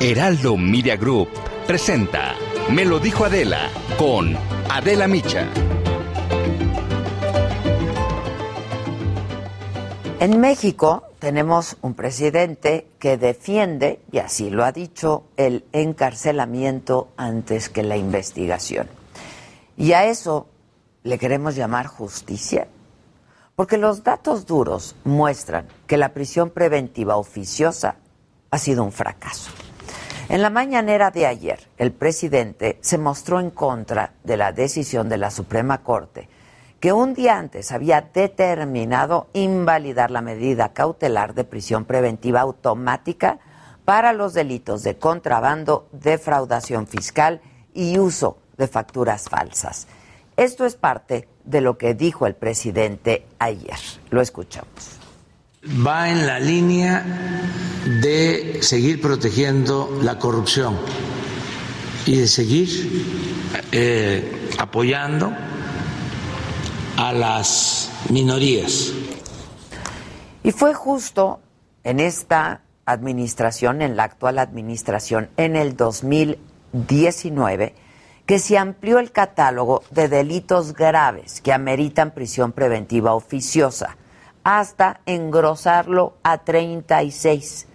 Heraldo Media Group presenta Me lo dijo Adela con Adela Micha. En México tenemos un presidente que defiende, y así lo ha dicho, el encarcelamiento antes que la investigación. Y a eso le queremos llamar justicia. Porque los datos duros muestran que la prisión preventiva oficiosa ha sido un fracaso. En la mañanera de ayer, el presidente se mostró en contra de la decisión de la Suprema Corte, que un día antes había determinado invalidar la medida cautelar de prisión preventiva automática para los delitos de contrabando, defraudación fiscal y uso de facturas falsas. Esto es parte de lo que dijo el presidente ayer. Lo escuchamos va en la línea de seguir protegiendo la corrupción y de seguir eh, apoyando a las minorías. Y fue justo en esta administración, en la actual administración, en el 2019, que se amplió el catálogo de delitos graves que ameritan prisión preventiva oficiosa hasta engrosarlo a 36.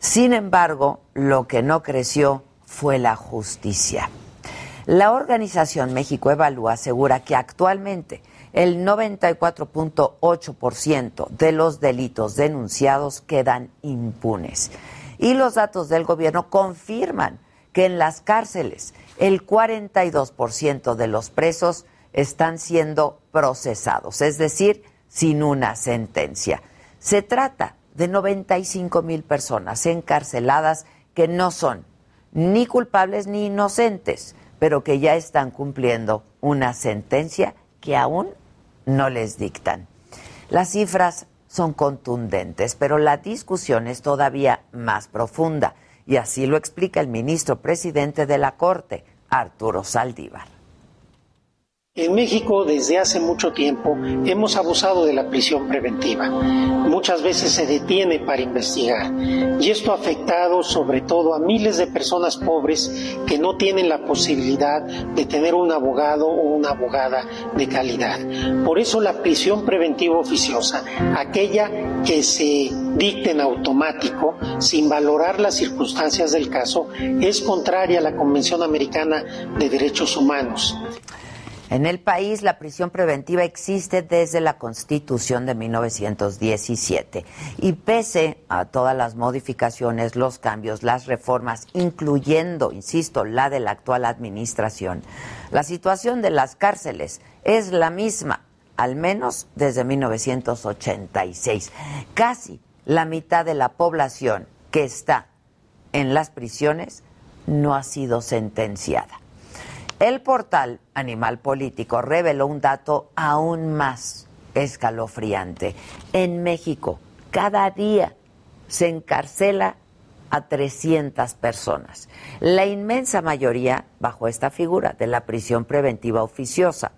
Sin embargo, lo que no creció fue la justicia. La organización México Evalúa asegura que actualmente el 94.8% de los delitos denunciados quedan impunes. Y los datos del gobierno confirman que en las cárceles el 42% de los presos están siendo procesados, es decir, sin una sentencia. Se trata de 95 mil personas encarceladas que no son ni culpables ni inocentes, pero que ya están cumpliendo una sentencia que aún no les dictan. Las cifras son contundentes, pero la discusión es todavía más profunda, y así lo explica el ministro presidente de la Corte, Arturo Saldívar. En México desde hace mucho tiempo hemos abusado de la prisión preventiva. Muchas veces se detiene para investigar y esto ha afectado sobre todo a miles de personas pobres que no tienen la posibilidad de tener un abogado o una abogada de calidad. Por eso la prisión preventiva oficiosa, aquella que se dicte en automático sin valorar las circunstancias del caso, es contraria a la Convención Americana de Derechos Humanos. En el país la prisión preventiva existe desde la Constitución de 1917 y pese a todas las modificaciones, los cambios, las reformas, incluyendo, insisto, la de la actual administración, la situación de las cárceles es la misma, al menos desde 1986. Casi la mitad de la población que está en las prisiones no ha sido sentenciada. El portal Animal Político reveló un dato aún más escalofriante. En México, cada día se encarcela a 300 personas, la inmensa mayoría bajo esta figura de la prisión preventiva oficiosa.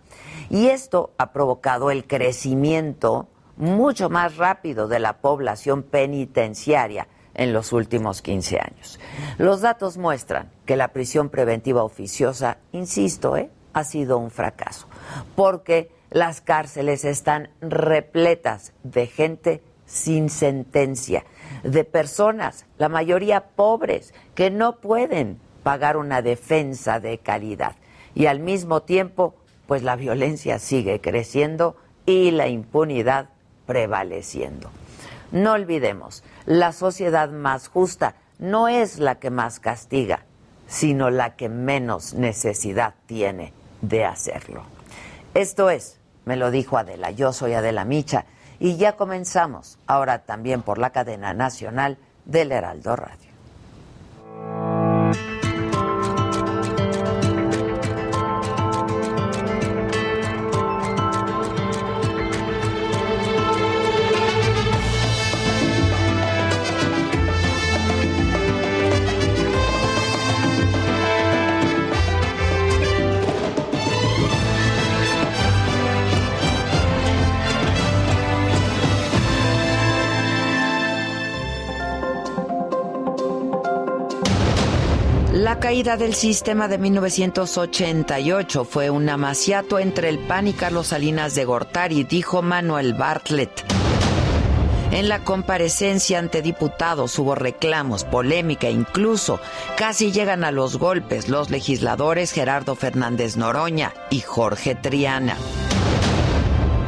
Y esto ha provocado el crecimiento mucho más rápido de la población penitenciaria en los últimos 15 años. Los datos muestran que la prisión preventiva oficiosa, insisto, ¿eh? ha sido un fracaso, porque las cárceles están repletas de gente sin sentencia, de personas, la mayoría pobres, que no pueden pagar una defensa de calidad. Y al mismo tiempo, pues la violencia sigue creciendo y la impunidad prevaleciendo. No olvidemos, la sociedad más justa no es la que más castiga, sino la que menos necesidad tiene de hacerlo. Esto es, me lo dijo Adela, yo soy Adela Micha y ya comenzamos, ahora también por la cadena nacional del Heraldo Radio. La caída del sistema de 1988 fue un amaciato entre el PAN y Carlos Salinas de Gortari, dijo Manuel Bartlett. En la comparecencia ante diputados hubo reclamos, polémica, incluso casi llegan a los golpes los legisladores Gerardo Fernández Noroña y Jorge Triana.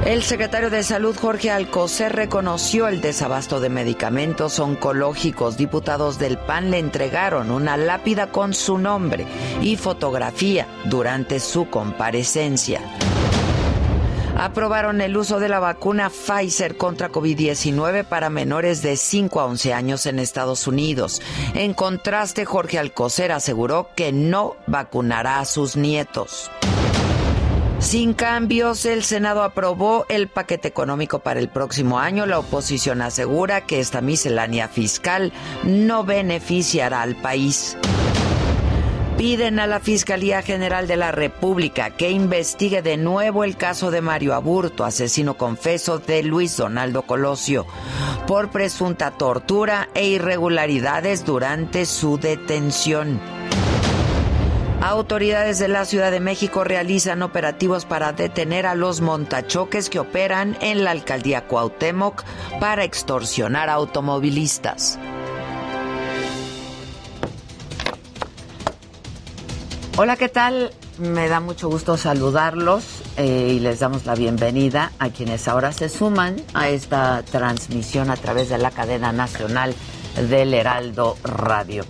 El secretario de Salud, Jorge Alcocer, reconoció el desabasto de medicamentos oncológicos. Diputados del PAN le entregaron una lápida con su nombre y fotografía durante su comparecencia. Aprobaron el uso de la vacuna Pfizer contra COVID-19 para menores de 5 a 11 años en Estados Unidos. En contraste, Jorge Alcocer aseguró que no vacunará a sus nietos. Sin cambios, el Senado aprobó el paquete económico para el próximo año. La oposición asegura que esta miscelánea fiscal no beneficiará al país. Piden a la Fiscalía General de la República que investigue de nuevo el caso de Mario Aburto, asesino confeso de Luis Donaldo Colosio, por presunta tortura e irregularidades durante su detención. Autoridades de la Ciudad de México realizan operativos para detener a los montachoques que operan en la alcaldía Cuauhtémoc para extorsionar a automovilistas. Hola, ¿qué tal? Me da mucho gusto saludarlos eh, y les damos la bienvenida a quienes ahora se suman a esta transmisión a través de la cadena nacional del Heraldo Radio.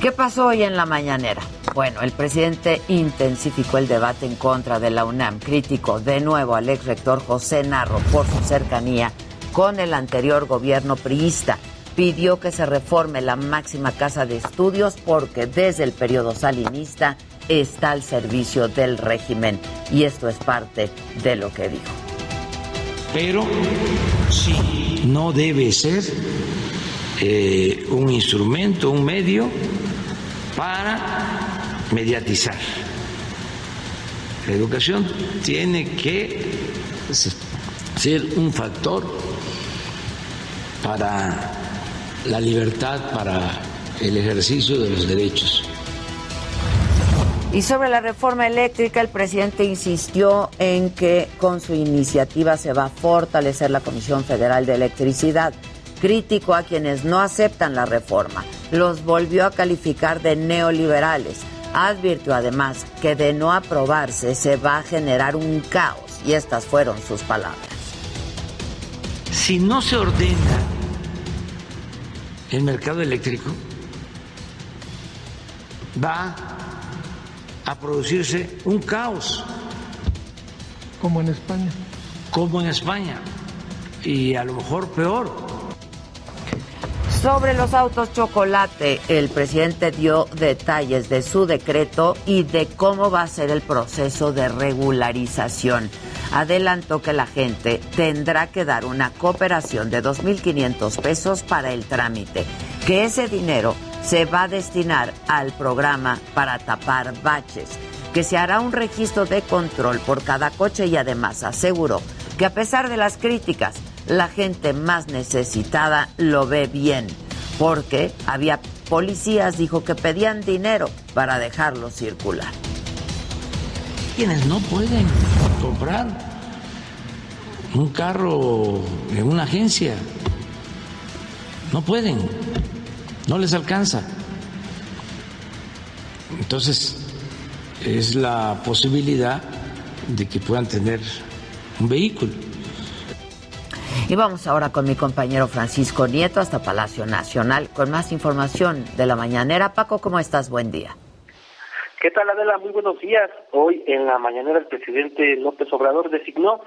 ¿Qué pasó hoy en la mañanera? Bueno, el presidente intensificó el debate en contra de la UNAM, crítico de nuevo al ex rector José Narro por su cercanía con el anterior gobierno priista. Pidió que se reforme la máxima casa de estudios porque desde el periodo salinista está al servicio del régimen y esto es parte de lo que dijo. Pero sí, no debe ser eh, un instrumento, un medio para mediatizar. La educación tiene que ser un factor para la libertad, para el ejercicio de los derechos. Y sobre la reforma eléctrica, el presidente insistió en que con su iniciativa se va a fortalecer la Comisión Federal de Electricidad crítico a quienes no aceptan la reforma. Los volvió a calificar de neoliberales. Advirtió además que de no aprobarse se va a generar un caos y estas fueron sus palabras. Si no se ordena el mercado eléctrico, va a producirse un caos. Como en España. Como en España. Y a lo mejor peor. Sobre los autos chocolate, el presidente dio detalles de su decreto y de cómo va a ser el proceso de regularización. Adelantó que la gente tendrá que dar una cooperación de 2.500 pesos para el trámite, que ese dinero se va a destinar al programa para tapar baches, que se hará un registro de control por cada coche y además aseguró que a pesar de las críticas, la gente más necesitada lo ve bien, porque había policías, dijo, que pedían dinero para dejarlo circular. Quienes no pueden comprar un carro en una agencia, no pueden, no les alcanza. Entonces, es la posibilidad de que puedan tener un vehículo. Y vamos ahora con mi compañero Francisco Nieto hasta Palacio Nacional con más información de la mañanera. Paco, ¿cómo estás? Buen día. ¿Qué tal, Adela? Muy buenos días. Hoy en la mañanera el presidente López Obrador designó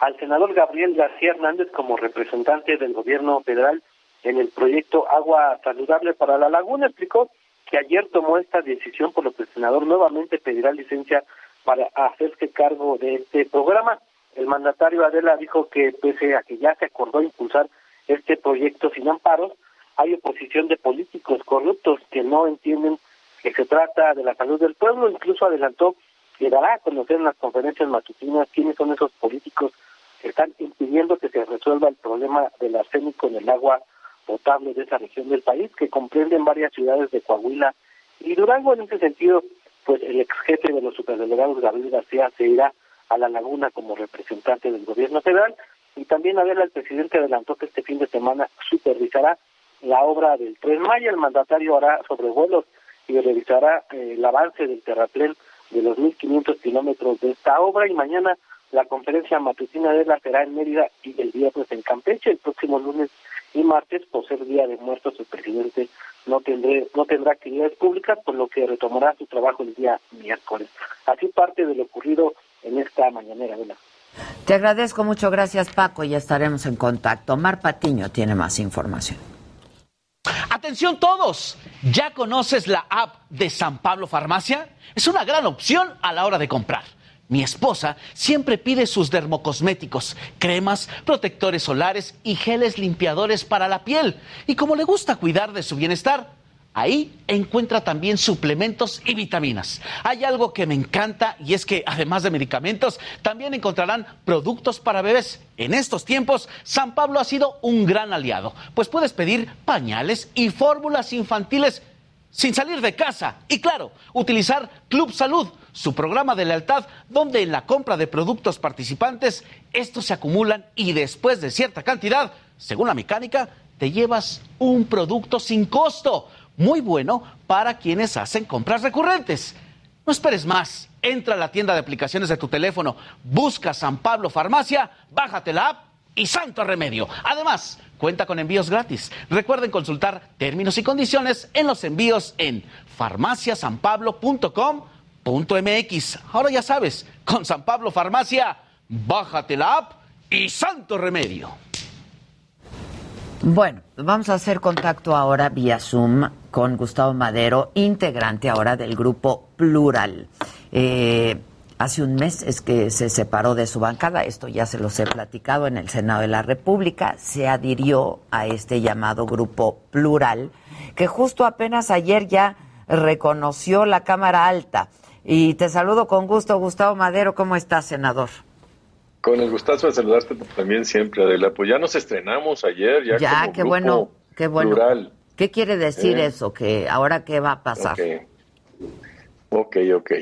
al senador Gabriel García Hernández como representante del gobierno federal en el proyecto Agua Saludable para la Laguna. Explicó que ayer tomó esta decisión, por lo que el senador nuevamente pedirá licencia para hacerse cargo de este programa. El mandatario Adela dijo que pese a que ya se acordó impulsar este proyecto sin amparos, hay oposición de políticos corruptos que no entienden que se trata de la salud del pueblo. Incluso adelantó que dará a conocer en las conferencias matutinas quiénes son esos políticos que están impidiendo que se resuelva el problema del arsénico en el agua potable de esa región del país, que comprenden varias ciudades de Coahuila Y Durango, en ese sentido, pues el ex jefe de los superdelegados, Gabriel García, se irá a la laguna como representante del gobierno federal. Y también a ver, el presidente adelantó que este fin de semana supervisará la obra del Tren Maya. El mandatario hará sobrevuelos y revisará eh, el avance del terraplén de los 1.500 kilómetros de esta obra y mañana la conferencia matutina de la será en Mérida y el viernes en Campeche. El próximo lunes y martes, por ser Día de Muertos, el presidente no, tendré, no tendrá actividades públicas, por lo que retomará su trabajo el día miércoles. Así parte de lo ocurrido en esta mañanera, ¿verdad? Te agradezco mucho, gracias Paco, y estaremos en contacto. Mar Patiño tiene más información. Atención todos, ¿ya conoces la app de San Pablo Farmacia? Es una gran opción a la hora de comprar. Mi esposa siempre pide sus dermocosméticos, cremas, protectores solares y geles limpiadores para la piel. Y como le gusta cuidar de su bienestar, Ahí encuentra también suplementos y vitaminas. Hay algo que me encanta y es que además de medicamentos, también encontrarán productos para bebés. En estos tiempos, San Pablo ha sido un gran aliado, pues puedes pedir pañales y fórmulas infantiles sin salir de casa. Y claro, utilizar Club Salud, su programa de lealtad, donde en la compra de productos participantes, estos se acumulan y después de cierta cantidad, según la mecánica, te llevas un producto sin costo muy bueno para quienes hacen compras recurrentes. No esperes más. Entra a la tienda de aplicaciones de tu teléfono, busca San Pablo Farmacia, bájate la app y santo remedio. Además, cuenta con envíos gratis. Recuerden consultar términos y condiciones en los envíos en farmaciasanpablo.com.mx. Ahora ya sabes, con San Pablo Farmacia, bájate la app y santo remedio. Bueno, vamos a hacer contacto ahora vía Zoom con Gustavo Madero, integrante ahora del grupo Plural. Eh, hace un mes es que se separó de su bancada, esto ya se los he platicado en el Senado de la República, se adhirió a este llamado grupo Plural, que justo apenas ayer ya reconoció la Cámara Alta. Y te saludo con gusto, Gustavo Madero, ¿cómo estás, senador? Con el gustazo de saludarte también siempre, Adela. Pues ya nos estrenamos ayer, ya, ya qué bueno, qué bueno. ¿Qué quiere decir eh. eso? Que ahora qué va a pasar. Ok, ok.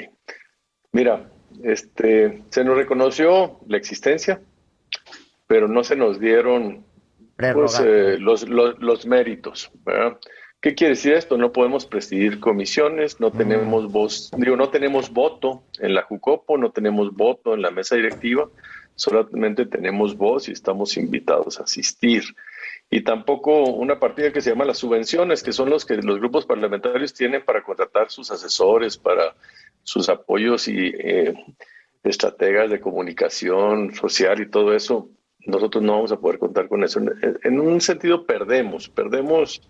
Mira, este, se nos reconoció la existencia, pero no se nos dieron pues, eh, los, los, méritos. ¿Qué quiere decir esto? No podemos presidir comisiones, no mm. tenemos voz, digo, no tenemos voto en la Jucopo, no tenemos voto en la mesa directiva solamente tenemos voz y estamos invitados a asistir. Y tampoco una partida que se llama las subvenciones, que son los que los grupos parlamentarios tienen para contratar sus asesores, para sus apoyos y eh, estrategas de comunicación social y todo eso. Nosotros no vamos a poder contar con eso. En un sentido perdemos, perdemos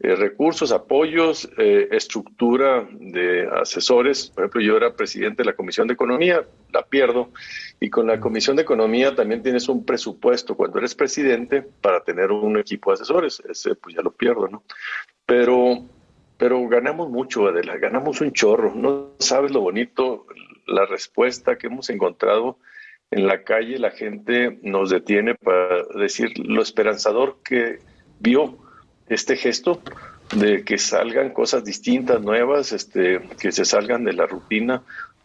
eh, recursos, apoyos, eh, estructura de asesores. Por ejemplo, yo era presidente de la Comisión de Economía, la pierdo, y con la Comisión de Economía también tienes un presupuesto cuando eres presidente para tener un equipo de asesores. Ese pues ya lo pierdo, ¿no? Pero, pero ganamos mucho, Adela, ganamos un chorro. No sabes lo bonito, la respuesta que hemos encontrado en la calle, la gente nos detiene para decir lo esperanzador que vio este gesto de que salgan cosas distintas, nuevas, este, que se salgan de la rutina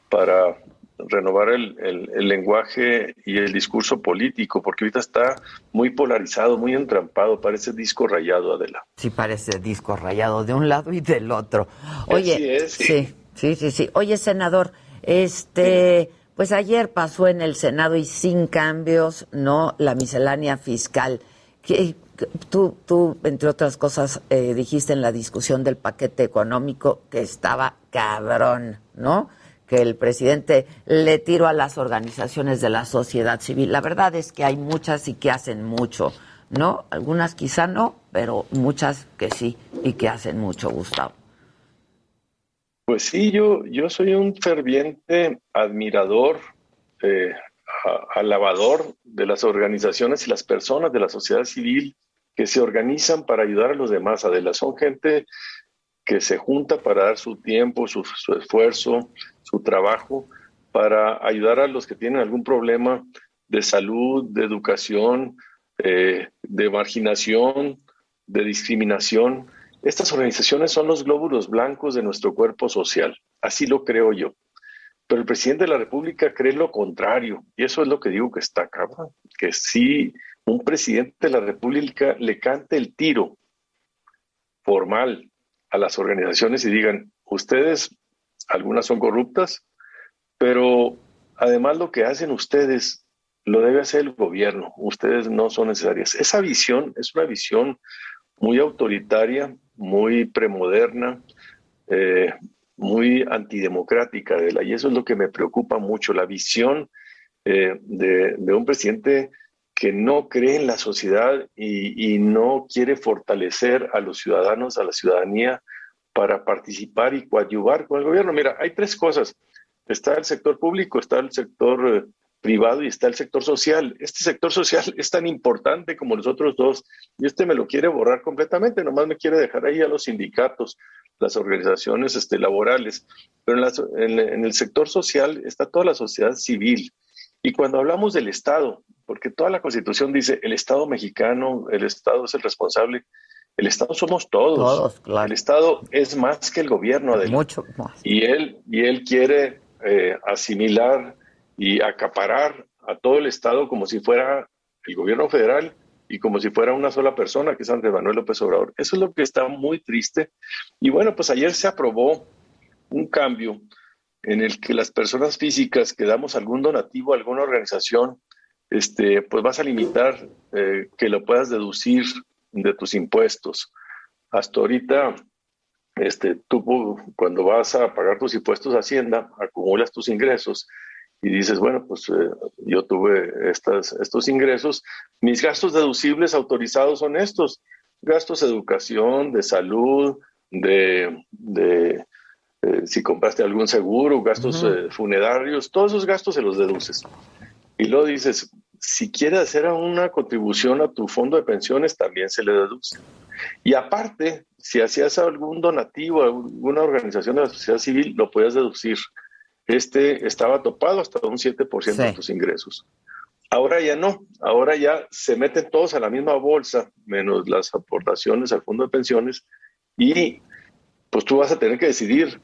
para renovar el, el, lenguaje y el discurso político, porque ahorita está muy polarizado, muy entrampado, parece disco rayado, Adela. Sí, parece disco rayado de un lado y del otro. Oye, sí. sí, sí, sí, Oye, senador, este, pues ayer pasó en el Senado y sin cambios, ¿no? La miscelánea fiscal. ¿Qué, Tú, tú, entre otras cosas, eh, dijiste en la discusión del paquete económico que estaba cabrón, ¿no? Que el presidente le tiró a las organizaciones de la sociedad civil. La verdad es que hay muchas y que hacen mucho, ¿no? Algunas quizá no, pero muchas que sí y que hacen mucho, Gustavo. Pues sí, yo, yo soy un ferviente admirador, eh, alabador de las organizaciones y las personas de la sociedad civil que se organizan para ayudar a los demás, Adela. Son gente que se junta para dar su tiempo, su, esfuerzo, su trabajo, para ayudar a los que tienen algún problema de salud, de educación, eh, de marginación, de discriminación. estas organizaciones son los glóbulos blancos de nuestro cuerpo social. Así lo creo yo. Pero el presidente de la República cree lo contrario. Y eso es lo que digo que está cabrón. Que si un presidente de la República le cante el tiro formal a las organizaciones y digan, ustedes, algunas son corruptas, pero además lo que hacen ustedes lo debe hacer el gobierno. Ustedes no son necesarias. Esa visión es una visión muy autoritaria, muy premoderna, eh, muy antidemocrática de la, y eso es lo que me preocupa mucho, la visión eh, de, un presidente que no cree en la sociedad y, no quiere fortalecer a los ciudadanos, a la ciudadanía, para participar y coadyuvar con el gobierno. Mira, hay tres cosas. Está el sector público, está el sector eh, privado y está el sector social. Este sector social es tan importante como los otros dos y este me lo quiere borrar completamente, nomás me quiere dejar ahí a los sindicatos, las organizaciones este, laborales, pero en, en, el sector social está toda la sociedad civil. Y cuando hablamos del Estado, porque toda la Constitución dice el Estado mexicano, el Estado es el responsable, el Estado somos todos. todos claro. El Estado es más que el gobierno. De Mucho más. Y él, y él quiere eh, asimilar y acaparar a todo el Estado como si fuera el gobierno federal y como si fuera una sola persona, que es Andrés Manuel López Obrador. Eso es lo que está muy triste. Y bueno, pues ayer se aprobó un cambio en el que las personas físicas que damos algún donativo a alguna organización, este, pues vas a limitar eh, que lo puedas deducir de tus impuestos. Hasta ahorita, este, tú cuando vas a pagar tus impuestos a Hacienda, acumulas tus ingresos y dices, bueno, pues eh, yo tuve estas, estos ingresos, mis gastos deducibles autorizados son estos, gastos de educación, de salud, de, de eh, si compraste algún seguro, gastos eh, funerarios, todos esos gastos se los deduces. Y luego dices, si quieres hacer una contribución a tu fondo de pensiones, también se le deduce. Y aparte, si hacías algún donativo a alguna organización de la sociedad civil, lo puedes deducir este estaba topado hasta un 7% de tus ingresos. Ahora ya no, ahora ya se meten todos a la misma bolsa, menos las aportaciones al fondo de pensiones, y pues tú vas a tener que decidir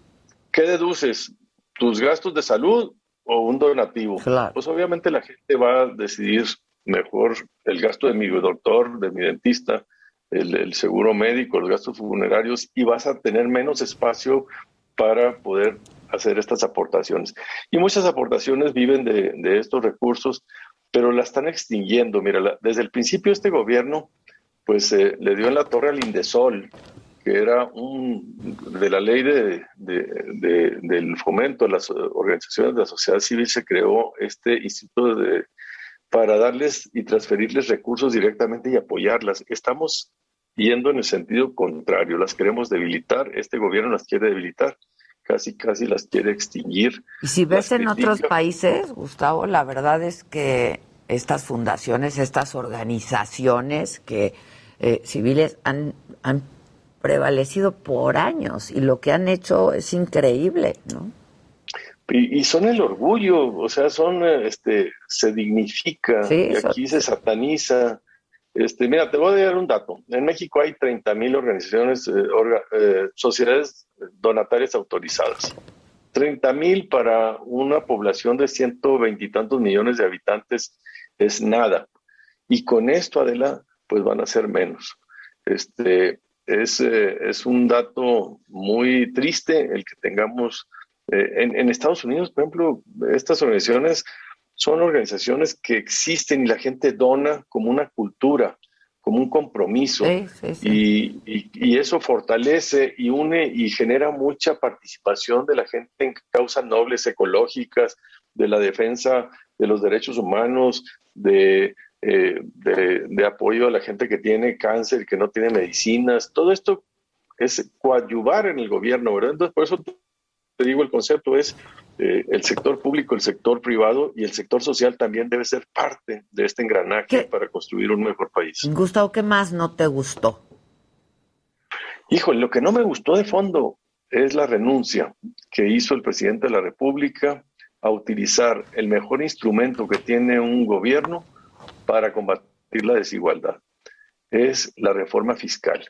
qué deduces, tus gastos de salud o un donativo. Pues obviamente la gente va a decidir mejor el gasto de mi doctor, de mi dentista, el, el seguro médico, los gastos funerarios, y vas a tener menos espacio para poder hacer estas aportaciones. Y muchas aportaciones viven de, estos recursos, pero la están extinguiendo. Mira, desde el principio este gobierno pues eh, le dio en la torre al Indesol, que era un de la ley de, del fomento de las organizaciones de la sociedad civil, se creó este instituto de, para darles y transferirles recursos directamente y apoyarlas. Estamos yendo en el sentido contrario, las queremos debilitar, este gobierno las quiere debilitar casi casi las quiere extinguir. Y si ves en otros países, Gustavo, la verdad es que estas fundaciones, estas organizaciones que eh, civiles han, han prevalecido por años y lo que han hecho es increíble, ¿no? Y, son el orgullo, o sea, son, este, se dignifica, y aquí se sataniza, este, mira, te voy a dar un dato. En México hay 30 mil organizaciones, eh, eh, sociedades donatarias autorizadas. 30 mil para una población de ciento veintitantos millones de habitantes es nada. Y con esto, Adela, pues van a ser menos. Este, es, eh, es un dato muy triste el que tengamos. en, en Estados Unidos, por ejemplo, estas organizaciones son organizaciones que existen y la gente dona como una cultura, como un compromiso. Y, eso fortalece y une y genera mucha participación de la gente en causas nobles ecológicas, de la defensa de los derechos humanos, de, eh, de, apoyo a la gente que tiene cáncer, que no tiene medicinas. Todo esto es coadyuvar en el gobierno, ¿verdad? Entonces, por eso te digo, el concepto es eh, el sector público, el sector privado y el sector social también debe ser parte de este engranaje para construir un mejor país. Gustavo, ¿qué más no te gustó? Híjole, lo que no me gustó de fondo es la renuncia que hizo el presidente de la República a utilizar el mejor instrumento que tiene un gobierno para combatir la desigualdad. Es la reforma fiscal.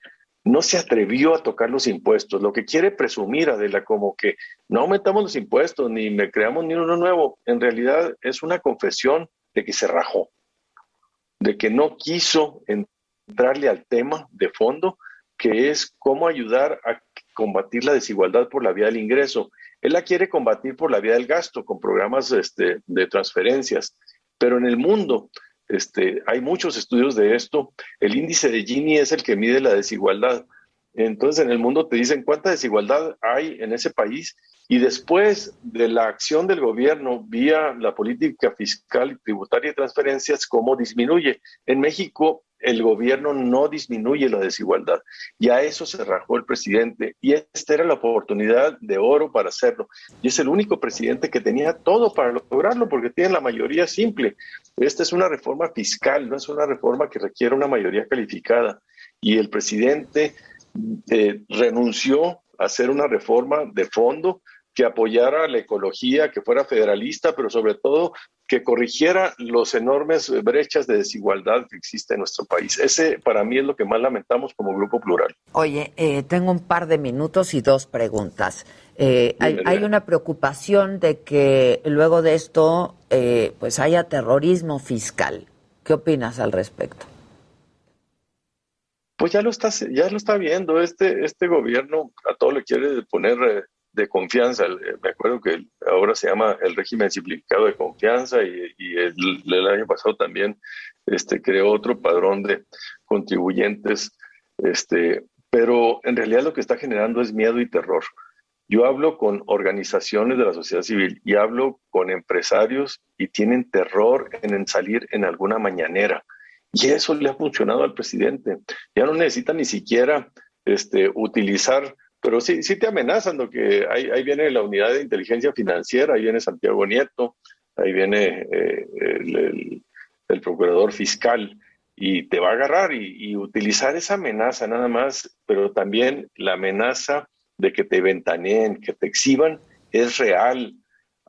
no se atrevió a tocar los impuestos. Lo que quiere presumir, Adela, como que no aumentamos los impuestos ni me creamos ni uno nuevo, en realidad es una confesión de que se rajó, de que no quiso entrarle al tema de fondo, que es cómo ayudar a combatir la desigualdad por la vía del ingreso. Él la quiere combatir por la vía del gasto, con programas este, de transferencias, pero en el mundo este, hay muchos estudios de esto. El índice de Gini es el que mide la desigualdad. Entonces, en el mundo te dicen cuánta desigualdad hay en ese país y después de la acción del gobierno vía la política fiscal, tributaria y transferencias, cómo disminuye. En México el gobierno no disminuye la desigualdad. Y a eso se rajó el presidente. Y esta era la oportunidad de oro para hacerlo. Y es el único presidente que tenía todo para lograrlo porque tiene la mayoría simple. Esta es una reforma fiscal, no es una reforma que requiere una mayoría calificada. Y el presidente eh, renunció a hacer una reforma de fondo que apoyara la ecología, que fuera federalista, pero sobre todo que corrigiera los enormes brechas de desigualdad que existe en nuestro país. Ese para mí es lo que más lamentamos como grupo plural. Oye, eh, tengo un par de minutos y dos preguntas. Eh, hay, una preocupación de que luego de esto eh, pues haya terrorismo fiscal. ¿Qué opinas al respecto? Pues ya lo está, ya lo está viendo. Este, este gobierno a todo le quiere poner de confianza. Eh, me acuerdo que ahora se llama el régimen simplificado de confianza y, el, año pasado también este, creó otro padrón de contribuyentes, este, pero en realidad lo que está generando es miedo y terror. Yo hablo con organizaciones de la sociedad civil y hablo con empresarios y tienen terror en salir en alguna mañanera. Y eso le ha funcionado al presidente. Ya no necesita ni siquiera este, utilizar pero sí, sí te amenazan, lo que ahí, ahí, viene la unidad de inteligencia financiera, ahí viene Santiago Nieto, ahí viene eh, el, el, procurador fiscal y te va a agarrar y, y, utilizar esa amenaza nada más, pero también la amenaza de que te ventaneen, que te exhiban, es real.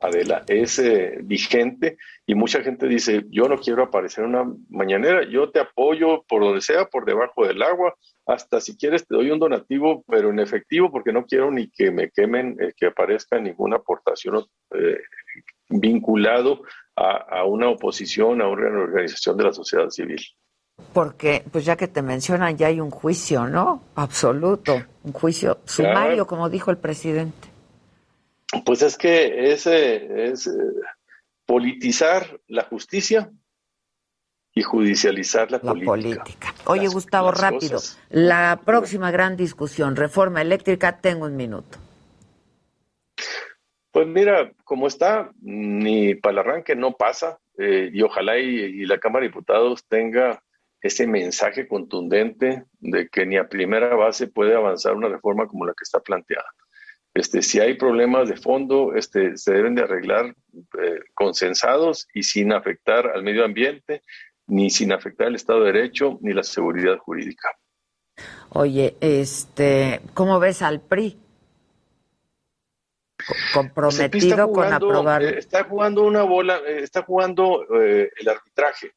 Adela, es eh, vigente y mucha gente dice, yo no quiero aparecer en una mañanera, yo te apoyo por donde sea, por debajo del agua, hasta si quieres te doy un donativo, pero en efectivo, porque no quiero ni que me quemen, eh, que aparezca ninguna aportación eh, vinculado a, una oposición, a una organización de la sociedad civil. Porque, pues ya que te mencionan, ya hay un juicio, ¿no? Absoluto, un juicio sumario, como dijo el presidente. Pues es que es, es eh, politizar la justicia y judicializar la, política. Oye, Gustavo, rápido. La próxima gran discusión, reforma eléctrica, tengo un minuto. Pues mira, como está, ni para el arranque no pasa, eh, y ojalá y, la Cámara de Diputados tenga ese mensaje contundente de que ni a primera base puede avanzar una reforma como la que está planteada. Este, si hay problemas de fondo, este, se deben de arreglar eh, consensados y sin afectar al medio ambiente, ni sin afectar el Estado de Derecho, ni la seguridad jurídica. Oye, este, ¿cómo ves al PRI? Comprometido con aprobar. Eh, está jugando una bola, eh, está jugando el arbitraje.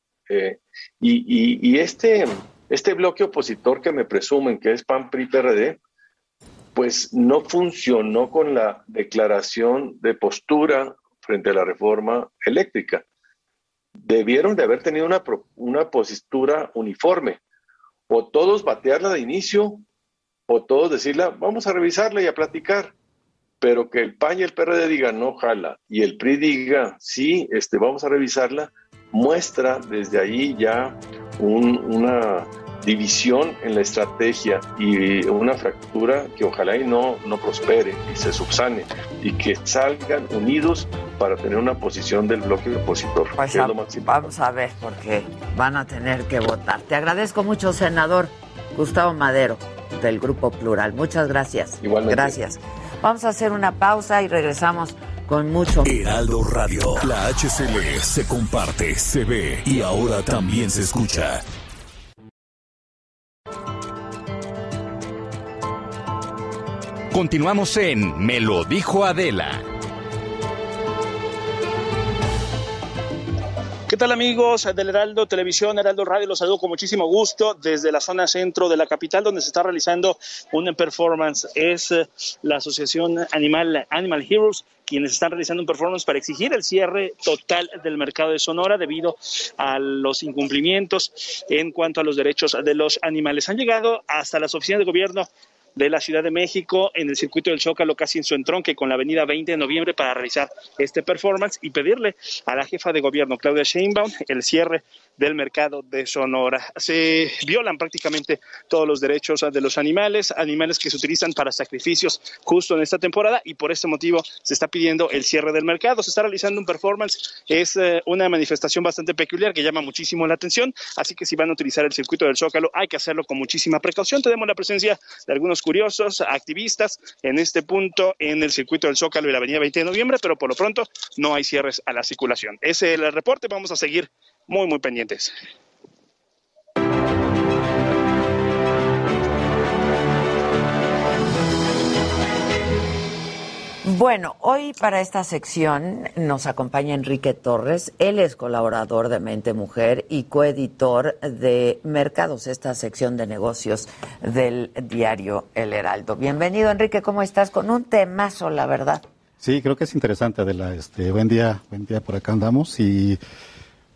y, y, este, este bloque opositor que me presumen que es PAN, PRI, PRD, pues no funcionó con la declaración de postura frente a la reforma eléctrica. Debieron de haber tenido una, una postura uniforme, o todos batearla de inicio, o todos decirla, vamos a revisarla y a platicar, pero que el PAN y el PRD digan, no, jala, y el PRI diga, sí, este, vamos a revisarla, muestra desde ahí ya una división en la estrategia y una fractura que ojalá y no, no prospere y se subsane y que salgan unidos para tener una posición del bloque opositor. Pues vamos a ver porque van a tener que votar. Te agradezco mucho, senador Gustavo Madero del Grupo Plural. Muchas gracias. Igualmente. Gracias. Vamos a hacer una pausa y regresamos con mucho. Heraldo Radio, la HCL se comparte, se ve y ahora también se escucha. Continuamos en Me lo dijo Adela. ¿Qué tal amigos del Heraldo Televisión, Heraldo Radio? Los saludo con muchísimo gusto desde la zona centro de la capital donde se está realizando una performance. Es eh, la asociación Animal, Animal Heroes quienes están realizando un performance para exigir el cierre total del mercado de Sonora debido a los incumplimientos en cuanto a los derechos de los animales. Han llegado hasta las oficinas de gobierno de la Ciudad de México en el circuito del Zócalo, casi en su entronque con la avenida 20 de noviembre para realizar este performance y pedirle a la jefa de gobierno, Claudia Sheinbaum, el cierre del mercado de Sonora. Se violan prácticamente todos los derechos de los animales, animales que se utilizan para sacrificios justo en esta temporada y por este motivo se está pidiendo el cierre del mercado. Se está realizando un performance, es eh, una manifestación bastante peculiar que llama muchísimo la atención, así que si van a utilizar el circuito del Zócalo hay que hacerlo con muchísima precaución. Tenemos la presencia de algunos curiosos, activistas en este punto en el circuito del Zócalo y la avenida 20 de noviembre, pero por lo pronto no hay cierres a la circulación. Ese es el reporte, vamos a seguir muy, muy pendientes. Bueno, hoy para esta sección nos acompaña Enrique Torres. Él es colaborador de Mente Mujer y coeditor de Mercados, esta sección de negocios del diario El Heraldo. Bienvenido, Enrique. ¿Cómo estás? Con un temazo, la verdad. Sí, creo que es interesante, Adela. Este, buen día, buen día por acá andamos y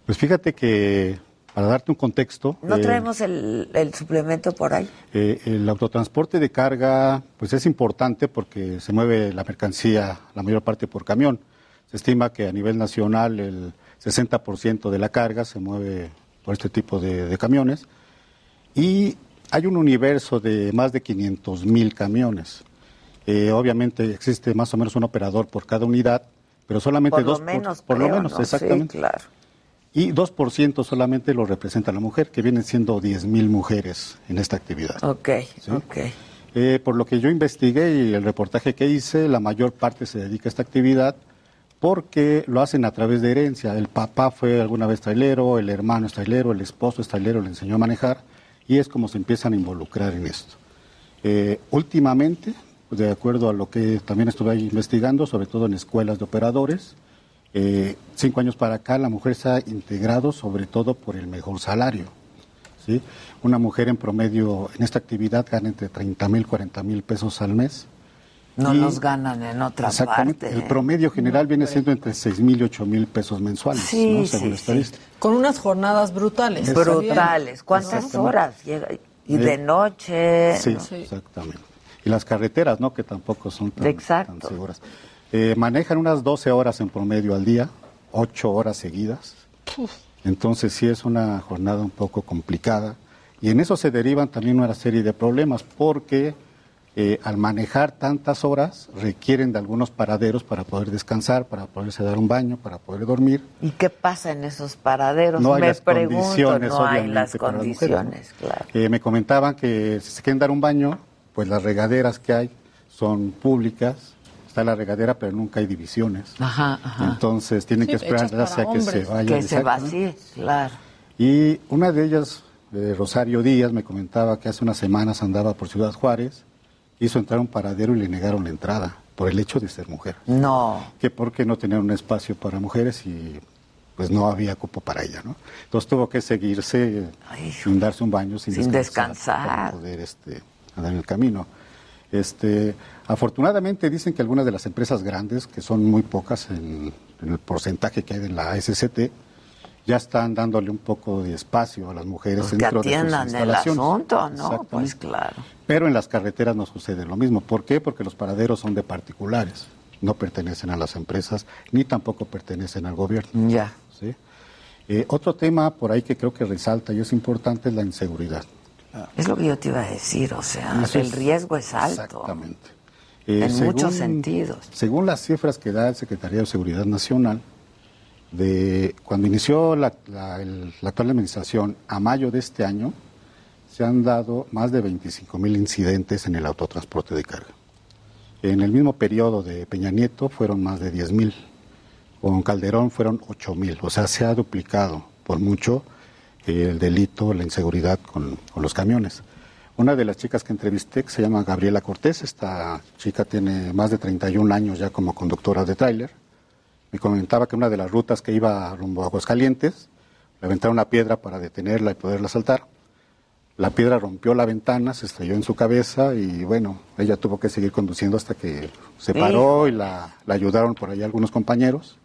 pues fíjate que para darte un contexto. ¿No eh, traemos el, suplemento por ahí? Eh, el autotransporte de carga, pues es importante porque se mueve la mercancía, la mayor parte por camión. Se estima que a nivel nacional el 60% de la carga se mueve por este tipo de, camiones. Y hay un universo de más de 500 mil camiones. Eh, obviamente existe más o menos un operador por cada unidad, pero solamente por dos. Lo menos, por, lo menos, exactamente. Sí, claro y 2% solamente lo representa la mujer, que vienen siendo 10.000 mujeres en esta actividad. Ok, ok. Eh, por lo que yo investigué y el reportaje que hice, la mayor parte se dedica a esta actividad porque lo hacen a través de herencia. El papá fue alguna vez trailero, el hermano es trailero, el esposo es trailero, le enseñó a manejar y es como se empiezan a involucrar en esto. Eh, últimamente, de acuerdo a lo que también estuve ahí investigando, sobre todo en escuelas de operadores, eh, cinco años para acá la mujer se ha integrado sobre todo por el mejor salario. ¿sí? Una mujer en promedio en esta actividad gana entre 30 mil, 40 mil pesos al mes. No nos ganan en otras exactamente, El promedio general viene siendo entre 6 mil y 8 mil pesos mensuales, sí, según estadística. Con unas jornadas brutales. Brutales. ¿Cuántas horas llega? Y de eh, noche. Sí, exactamente. Y las carreteras, ¿no? Que tampoco son tan, tan seguras. Eh, manejan unas 12 horas en promedio al día, 8 horas seguidas. Entonces sí es una jornada un poco complicada. Y en eso se derivan también una serie de problemas, porque eh, al manejar tantas horas requieren de algunos paraderos para poder descansar, para poderse dar un baño, para poder dormir. ¿Y qué pasa en esos paraderos? No hay me las condiciones, no hay las condiciones, claro. Eh, me comentaban que si se quieren dar un baño, pues las regaderas que hay son públicas, la regadera, pero nunca hay divisiones. Ajá, ajá. Entonces tienen que esperar hacia que se vaya. Que se vacíe, claro. Y una de ellas, Rosario Díaz, me comentaba que hace unas semanas andaba por Ciudad Juárez, hizo entrar a un paradero y le negaron la entrada por el hecho de ser mujer. No. Que porque no tenían un espacio para mujeres y pues no había cupo para ella, ¿no? Entonces tuvo que seguirse sin darse un baño, sin, sin descansar, para poder este, andar en el camino. Este, afortunadamente dicen que algunas de las empresas grandes, que son muy pocas en, el porcentaje que hay en la SCT, ya están dándole un poco de espacio a las mujeres pues dentro de sus instalaciones. el asunto, ¿no? Pues claro. Pero en las carreteras no sucede lo mismo. ¿Por qué? Porque los paraderos son de particulares, no pertenecen a las empresas ni tampoco pertenecen al gobierno. Ya. ¿sí? Eh, otro tema por ahí que creo que resalta y es importante es la inseguridad. Es lo que yo te iba a decir, o sea, el riesgo es alto. Exactamente. Eh, en muchos sentidos. Según las cifras que da el Secretaría de Seguridad Nacional, de cuando inició la, actual administración a mayo de este año, se han dado más de 25 mil incidentes en el autotransporte de carga. En el mismo periodo de Peña Nieto fueron más de 10 mil. Con Calderón fueron 8 mil. O sea, se ha duplicado por mucho el delito, la inseguridad con, los camiones. Una de las chicas que entrevisté, que se llama Gabriela Cortés, esta chica tiene más de 31 años ya como conductora de tráiler, me comentaba que una de las rutas que iba rumbo a Aguascalientes, le aventaron una piedra para detenerla y poderla saltar. La piedra rompió la ventana, se estrelló en su cabeza y bueno, ella tuvo que seguir conduciendo hasta que se paró y la, ayudaron por ahí algunos compañeros.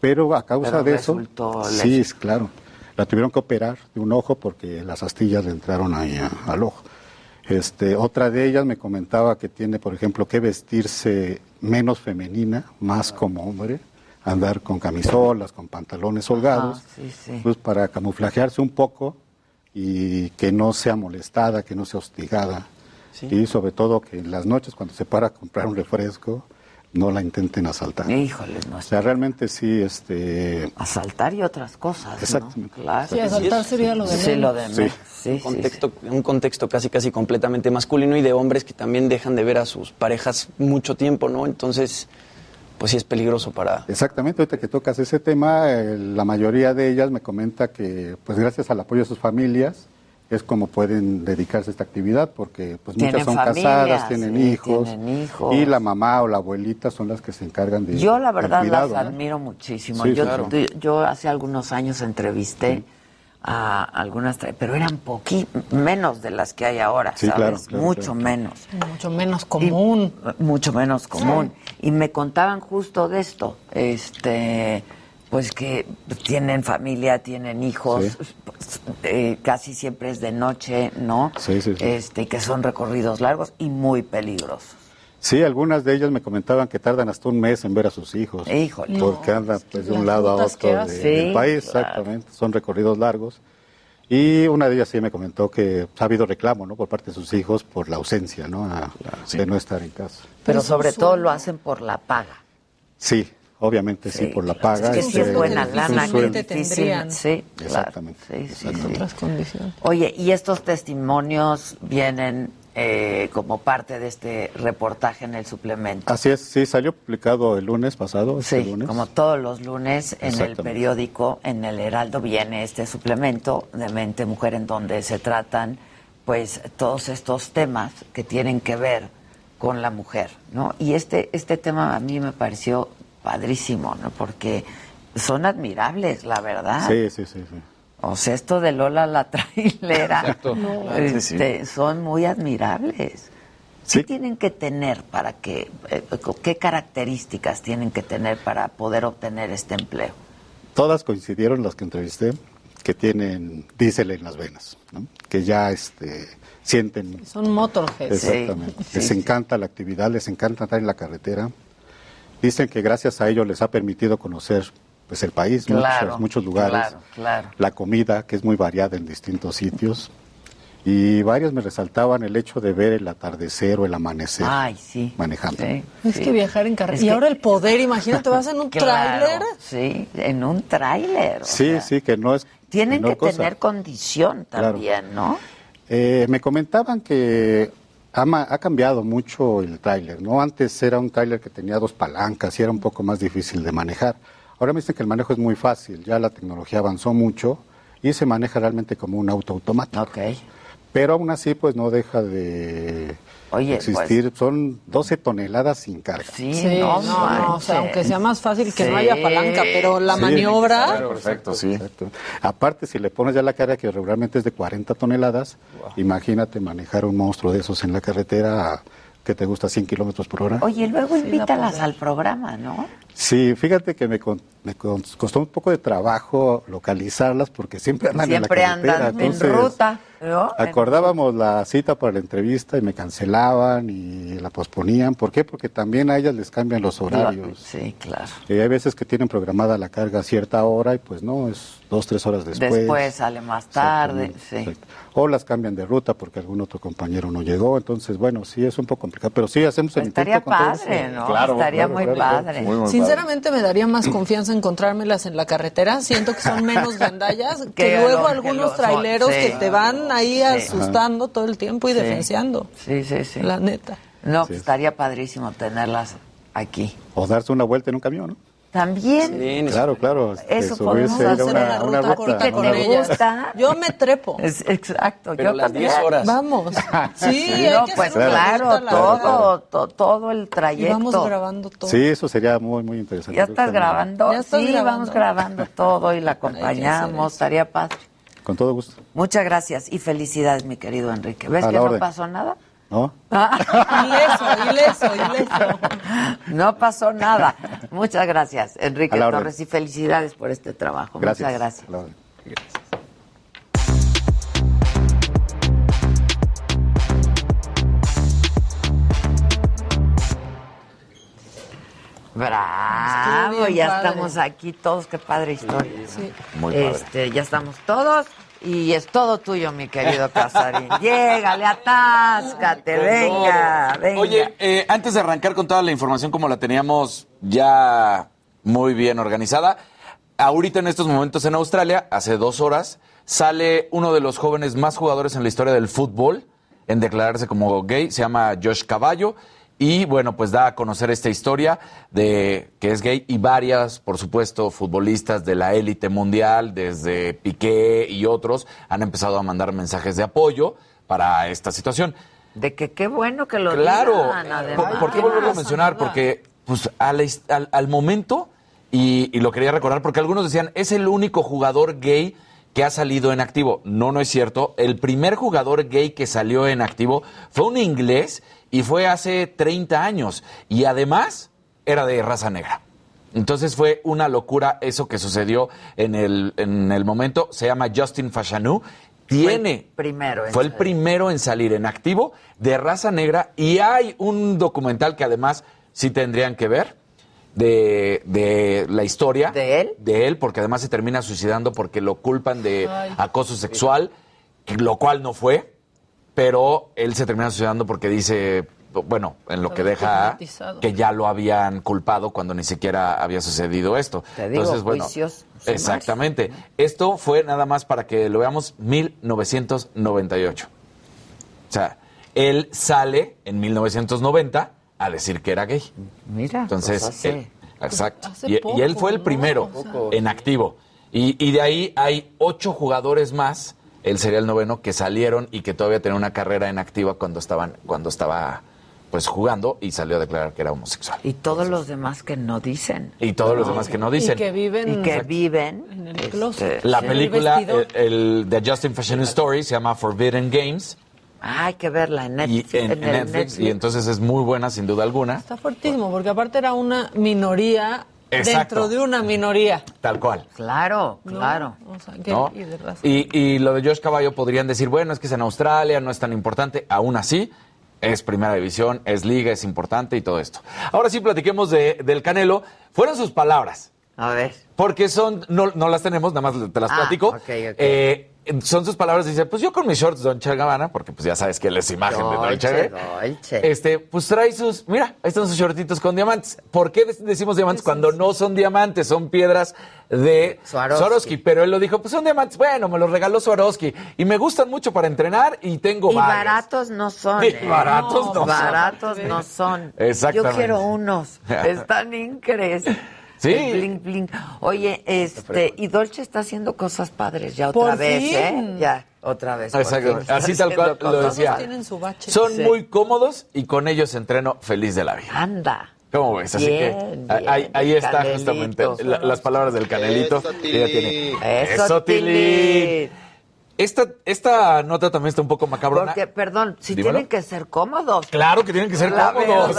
Pero a causa de eso, sí, claro, la tuvieron que operar de un ojo porque las astillas le entraron ahí al ojo. Este, otra de ellas me comentaba que tiene, por ejemplo, que vestirse menos femenina, más como hombre, andar con camisolas, con pantalones holgados, pues para camuflajearse un poco y que no sea molestada, que no sea hostigada. Y sobre todo que en las noches cuando se para a comprar un refresco, no la intenten asaltar. Híjole, no. O sea, realmente sí, este... Asaltar y otras cosas, Exactamente. Claro. Sí, asaltar sería lo de Sí, lo de Sí. un, contexto, un contexto casi casi completamente masculino y de hombres que también dejan de ver a sus parejas mucho tiempo, ¿no? Entonces, pues sí es peligroso para... Exactamente, ahorita que tocas ese tema, la mayoría de ellas me comenta que, pues gracias al apoyo de sus familias, es como pueden dedicarse a esta actividad, porque pues muchas son casadas, tienen, hijos, y la mamá o la abuelita son las que se encargan de Yo la verdad las admiro muchísimo. yo, yo hace algunos años entrevisté a algunas, pero eran poqui, menos de las que hay ahora, ¿sabes? mucho menos. Mucho menos común. mucho menos común. Y me contaban justo de esto, este, pues que tienen familia, tienen hijos, eh, casi siempre es de noche, ¿no? Sí, sí, Este, que son recorridos largos y muy peligrosos. Sí, algunas de ellas me comentaban que tardan hasta un mes en ver a sus hijos. Híjole. Porque andan pues, de un lado a otro del país, exactamente. Son recorridos largos. Y una de ellas sí me comentó que ha habido reclamo, ¿no? Por parte de sus hijos por la ausencia, ¿no? De no estar en casa. Pero sobre todo lo hacen por la paga. Sí, obviamente sí, por la paga. Es que sí es buena lana, que tendrían. Sí, exactamente. Sí, otras condiciones. Oye, y estos testimonios vienen eh, como parte de este reportaje en el suplemento. Así es, sí, salió publicado el lunes pasado. Este sí, como todos los lunes en el periódico, en el Heraldo viene este suplemento de Mente Mujer en donde se tratan pues todos estos temas que tienen que ver con la mujer, ¿no? Y este, este tema a mí me pareció padrísimo, ¿no? Porque son admirables, la verdad. Sí, sí, sí, sí. O sea, esto de Lola la trailera, este, son muy admirables. ¿Qué tienen que tener para que, eh, qué características tienen que tener para poder obtener este empleo? Todas coincidieron las que entrevisté que tienen diésel en las venas, ¿no? que ya este, sienten... Son motorheads. Exactamente. les encanta la actividad, les encanta estar en la carretera. Dicen que gracias a ello les ha permitido conocer pues el país, muchos, muchos lugares, la comida que es muy variada en distintos sitios. Y varios me resaltaban el hecho de ver el atardecer o el amanecer manejando. es que viajar en carretera. y ahora el poder, imagínate, vas en un tráiler. Sí, en un tráiler. Sí, sí, que no es. Tienen que tener condición también, ¿no? Eh, me comentaban que ha, ha, cambiado mucho el tráiler, ¿no? Antes era un tráiler que tenía dos palancas y era un poco más difícil de manejar. Ahora me dicen que el manejo es muy fácil, ya la tecnología avanzó mucho y se maneja realmente como un auto automático. Okay. Pero aún así, pues no deja de existir. Pues Son 12 toneladas sin carga. Sí, no, no, o sea, aunque sea más fácil que no haya palanca, pero la maniobra. perfecto, sí. Aparte, si le pones ya la carga que regularmente es de 40 toneladas, imagínate manejar un monstruo de esos en la carretera que te gusta 100 kilómetros por hora. Oye, luego invítalas al programa, ¿no? Sí, fíjate que me, me, costó un poco de trabajo localizarlas porque siempre andan en la carretera. Andan en ruta. Acordábamos la cita para la entrevista y me cancelaban y la posponían. ¿Por qué? Porque también a ellas les cambian los horarios. Sí, claro. Y hay veces que tienen programada la carga a cierta hora y pues no, es dos, tres horas después. Después sale más tarde, sí. O las cambian de ruta porque algún otro compañero no llegó. Entonces, bueno, sí, es un poco complicado. Pero sí, hacemos el Estaría intento padre, ¿no? Claro, Estaría muy padre. Sinceramente me daría más confianza encontrármelas en la carretera. Siento que son menos gandallas que, luego algunos traileros que te van ahí asustando todo el tiempo y defenciando. Sí, sí, sí. La neta. No, estaría padrísimo tenerlas aquí. O darse una vuelta en un camión, ¿no? También. claro, claro. Eso podemos hacer una, una, ruta, que te gusta. Yo me trepo. exacto. Pero yo las 10 horas. Vamos. Sí, sí no, pues claro, todo, todo, el trayecto. Y vamos grabando todo. Sí, eso sería muy, muy interesante. ¿Ya estás grabando? ¿Ya sí, vamos grabando todo y la acompañamos. Estaría padre. Con todo gusto. Muchas gracias y felicidades, mi querido Enrique. ¿Ves que no pasó nada? ¿No? ileso, ileso, ileso. No pasó nada. Muchas gracias, Enrique Torres, y felicidades por este trabajo. Muchas gracias. Bravo, ya estamos aquí todos, qué padre historia. Sí. Muy padre. Este, ya estamos todos. Y es todo tuyo, mi querido Casarín. Llégale, atáscate, venga, venga. Oye, eh, antes de arrancar con toda la información como la teníamos ya muy bien organizada, ahorita en estos momentos en Australia, hace dos horas, sale uno de los jóvenes más jugadores en la historia del fútbol en declararse como gay, se llama Josh Caballo y bueno, pues da a conocer esta historia de que es gay y varias, por supuesto, futbolistas de la élite mundial, desde Piqué y otros, han empezado a mandar mensajes de apoyo para esta situación. De que qué bueno que lo claro, Claro, ¿por, qué volverlo a mencionar? Porque pues al, al, momento, y, y lo quería recordar, porque algunos decían, es el único jugador gay que ha salido en activo. No, no es cierto. El primer jugador gay que salió en activo fue un inglés y fue hace 30 años. Y además era de raza negra. Entonces fue una locura eso que sucedió en el, en el momento. Se llama Justin Fashanu. Tiene. Fue el primero. fue el primero en salir en activo de raza negra. Y hay un documental que además sí tendrían que ver. De, de, la historia de él de él porque además se termina suicidando porque lo culpan de acoso sexual lo cual no fue pero él se termina suicidando porque dice, bueno, en lo que deja que ya lo habían culpado cuando ni siquiera había sucedido esto. Entonces, bueno, exactamente. Esto fue nada más para que lo veamos 1998. O sea, él sale en 1990 a decir que era gay. Mira, entonces, pues exacto. y, él fue el primero en activo. Y, y de ahí hay ocho jugadores más él sería el noveno que salieron y que todavía tenía una carrera en activa cuando estaban cuando estaba pues jugando y salió a declarar que era homosexual. Y todos los demás que no dicen. Y todos los demás que no dicen. Y que viven. Y que viven. En el este, closet. la película, el, de Justin Fashion Story, se llama Forbidden Games. Ah, hay que verla en Netflix. Y, en, Netflix, y entonces es muy buena, sin duda alguna. Está fuertísimo, porque aparte era una minoría dentro de una minoría. Tal cual. Claro, claro. y, y, lo de Josh Caballo podrían decir, bueno, es que es en Australia, no es tan importante. Aún así, es primera división, es liga, es importante y todo esto. Ahora sí platiquemos de, del Canelo. Fueron sus palabras. A ver. Porque son, no, no las tenemos, nada más te las ah, platico. Eh, son sus palabras, dice, pues yo con mis shorts Dolce Gabbana, porque pues ya sabes que él es imagen de Dolce. Este, pues trae sus, mira, ahí están sus shortitos con diamantes. ¿Por qué decimos diamantes cuando no son diamantes, son piedras de Swarovski? Pero él lo dijo, pues son diamantes, bueno, me los regaló Swarovski y me gustan mucho para entrenar y tengo y baratos no son. ¿eh? Baratos no, Baratos no son. Exactamente. Yo quiero unos, están increíbles. Sí. Bling, bling. Oye, este, y Dolce está haciendo cosas padres ya otra vez, ¿eh? Ya, otra vez. Exacto. Así tal cual lo decía. Son muy cómodos y con ellos entreno feliz de la vida. Anda. ¿Cómo ves? Así que ahí, está justamente las palabras del canelito. Eso, tiene. Eso, Eso esta, esta nota también está un poco macabra. Porque, perdón, si tienen que ser cómodos. Claro que tienen que ser cómodos.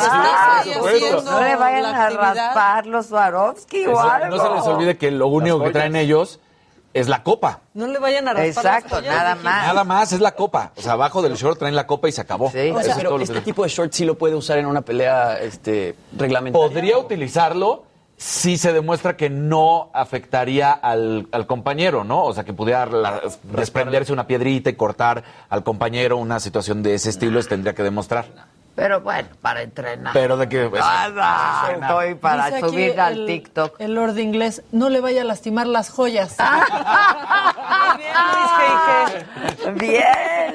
no le vayan a raspar los Swarovski o algo. No se les olvide que lo único que traen ellos es la copa. No le vayan a raspar Exacto, nada más. Nada más, es la copa. O sea, abajo del short traen la copa y se acabó. Sí. O sea, pero este tipo de short sí lo puede usar en una pelea este, reglamentaria. Podría utilizarlo sí se demuestra que no afectaría al, compañero, ¿no? O sea, que pudiera desprenderse una piedrita y cortar al compañero una situación de ese estilo, tendría que demostrar. Pero bueno, para entrenar. Pero de que... Pues, estoy para subir al TikTok. El Lord inglés, no le vaya a lastimar las joyas. bien,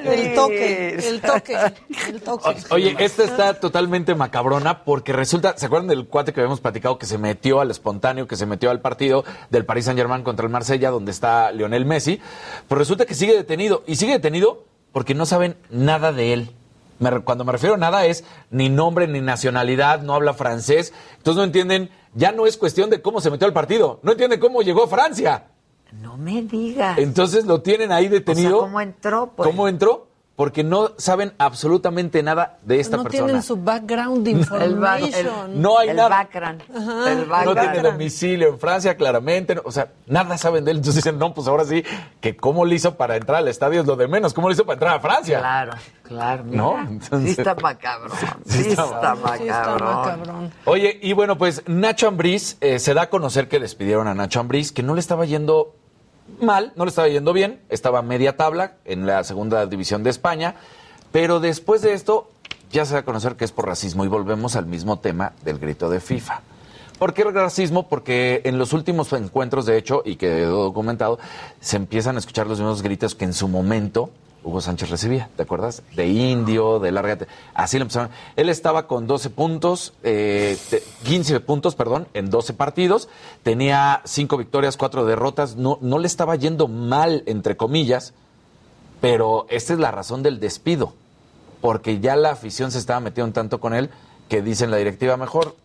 El toque, el toque, el toque. Oye, esta está totalmente macabrona porque resulta, ¿se acuerdan del cuate que habíamos platicado que se metió al espontáneo, que se metió al partido del Paris Saint Germain contra el Marsella, donde está Lionel Messi? Pues resulta que sigue detenido. Y sigue detenido porque no saben nada de él. Cuando me refiero a nada es ni nombre ni nacionalidad, no habla francés. Entonces no entienden, ya no es cuestión de cómo se metió al partido, no entienden cómo llegó a Francia. No me digas. Entonces lo tienen ahí detenido. ¿Cómo entró? Pues? ¿Cómo entró? Porque no saben absolutamente nada de esta persona. No tienen su background information. no hay el nada. Background. El background. No tiene domicilio en Francia, claramente. o sea, nada saben de él. Entonces dicen, no, pues ahora sí, que cómo le hizo para entrar al estadio es lo de menos. ¿Cómo le hizo para entrar a Francia? Claro, claro. ¿No? Entonces, sí está macabrón. Sí, está, macabrón. Oye, y bueno, pues Nacho Ambriz eh, se da a conocer que despidieron a Nacho Ambriz, que no le estaba yendo mal, no le estaba yendo bien, estaba media tabla en la segunda división de España, pero después de esto ya se da a conocer que es por racismo y volvemos al mismo tema del grito de FIFA. ¿Por qué el racismo? Porque en los últimos encuentros, de hecho, y que documentado, se empiezan a escuchar los mismos gritos que en su momento Hugo Sánchez recibía, ¿te acuerdas? De indio, de larga... Así lo empezaron. Él estaba con 12 puntos, eh, 15 puntos, perdón, en 12 partidos. Tenía 5 victorias, 4 derrotas. No, no le estaba yendo mal, entre comillas, pero esta es la razón del despido. Porque ya la afición se estaba metiendo tanto con él que dicen la directiva, mejor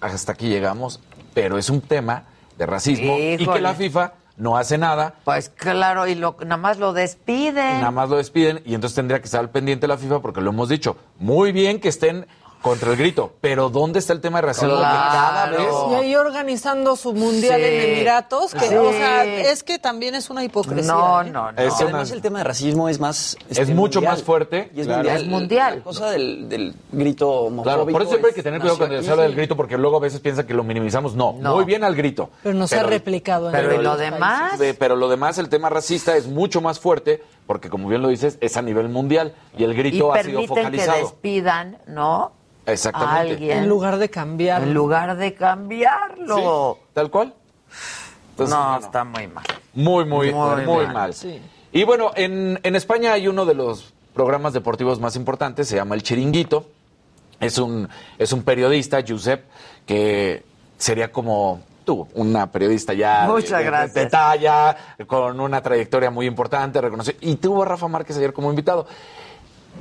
hasta aquí llegamos, pero es un tema de racismo y que la FIFA no hace nada. Pues claro, y lo, nada más lo despiden. Nada más lo despiden y entonces tendría que estar al pendiente la FIFA porque lo hemos dicho. Muy bien que estén contra el grito. Pero ¿dónde está el tema de racismo? cada vez... Y ahí organizando su mundial en Emiratos, que, o sea, es que también es una hipocresía. No, ¿eh? no, no. además el tema de racismo es más... Este, es mucho más fuerte. Y es mundial. Es mundial. La cosa del, del grito homofóbico. Claro, por eso siempre hay que tener cuidado cuando se habla del grito, porque luego a veces piensa que lo minimizamos. No, muy bien al grito. Pero no se ha replicado en Pero lo demás... pero lo demás, el tema racista es mucho más fuerte, porque como bien lo dices, es a nivel mundial. Y el grito ha sido focalizado. que despidan, ¿no? Exactamente. En lugar de cambiarlo. En lugar de cambiarlo. tal cual. no, está muy mal. Muy, muy, muy, mal. Y bueno, en, en España hay uno de los programas deportivos más importantes, se llama El Chiringuito. Es un, es un periodista, Josep, que sería como tú, una periodista ya de, talla, con una trayectoria muy importante, reconocido. Y tuvo a Rafa Márquez ayer como invitado.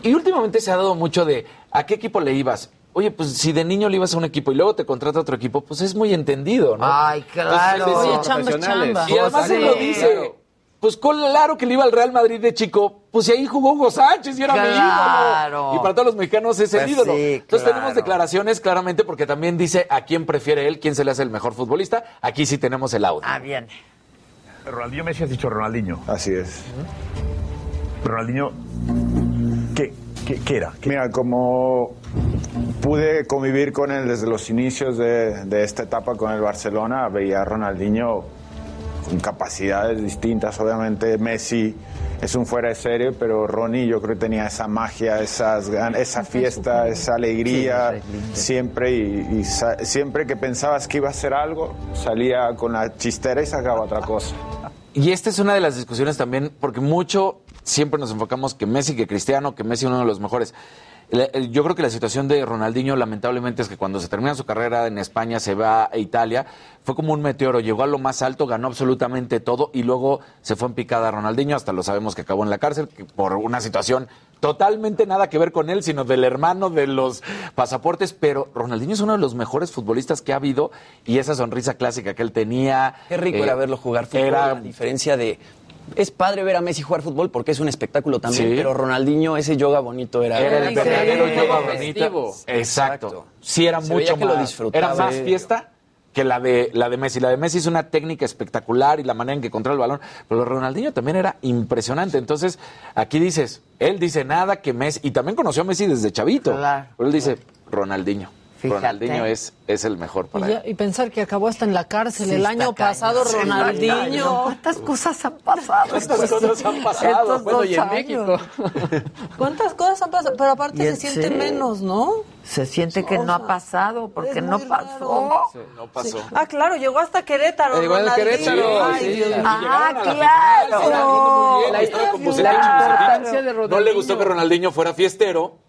Y últimamente se ha dado mucho de ¿a qué equipo le ibas? Oye, pues si de niño le ibas a un equipo y luego te contrata a otro equipo, pues es muy entendido, ¿no? Ay, claro. Oye, chamba, chamba. Y además él lo dice. Pues claro que le iba al Real Madrid de chico, pues si ahí jugó Hugo Sánchez y era mi ídolo. Y para todos los mexicanos es el pues ídolo. Entonces tenemos declaraciones claramente porque también dice a quién prefiere él, quién se le hace el mejor futbolista. Aquí sí tenemos el audio. Ah, bien. Ronaldinho Messi has dicho Ronaldinho. Así es. Ronaldinho, ¿qué, qué, era? Mira, como pude convivir con él desde los inicios de, de esta etapa con el Barcelona, veía a Ronaldinho con capacidades distintas. Obviamente Messi es un fuera de serie, pero Ronnie yo creo que tenía esa magia, esas, esa fiesta, esa alegría siempre y, siempre que pensabas que iba a hacer algo, salía con la chistera y sacaba otra cosa. Y esta es una de las discusiones también, porque mucho siempre nos enfocamos que Messi, que Cristiano, que Messi uno de los mejores. Yo creo que la situación de Ronaldinho, lamentablemente, es que cuando se termina su carrera en España, se va a Italia, fue como un meteoro, llegó a lo más alto, ganó absolutamente todo y luego se fue en picada a Ronaldinho, hasta lo sabemos que acabó en la cárcel por una situación totalmente nada que ver con él, sino del hermano de los pasaportes, pero Ronaldinho es uno de los mejores futbolistas que ha habido y esa sonrisa clásica que él tenía. Qué rico era eh, verlo jugar fútbol, era, a diferencia de es padre ver a Messi jugar fútbol porque es un espectáculo también, pero Ronaldinho, ese yoga bonito era. Era el verdadero yoga bonito. Exacto. Sí, era mucho más. era más fiesta que la de la de Messi. La de Messi es una técnica espectacular y la manera en que controla el balón, pero Ronaldinho también era impresionante. Entonces, aquí dices, él dice nada que Messi, y también conoció a Messi desde chavito. Pero él dice, Ronaldinho. Ronaldinho es, es el mejor para y, él. y, pensar que acabó hasta en la cárcel el año pasado, Ronaldinho. ¿Cuántas cosas han pasado? ¿Cuántas cosas han pasado? Bueno, y en México. ¿Cuántas cosas han pasado? Pero aparte se siente menos, ¿no? Se siente que no ha pasado, porque no pasó. Sí, no pasó. Sí. Ah, claro, llegó hasta Querétaro. Llegó hasta Querétaro. Ay, sí, Dios sí. Ah, claro. La La importancia de Ronaldinho. No le gustó que Ronaldinho fuera fiestero.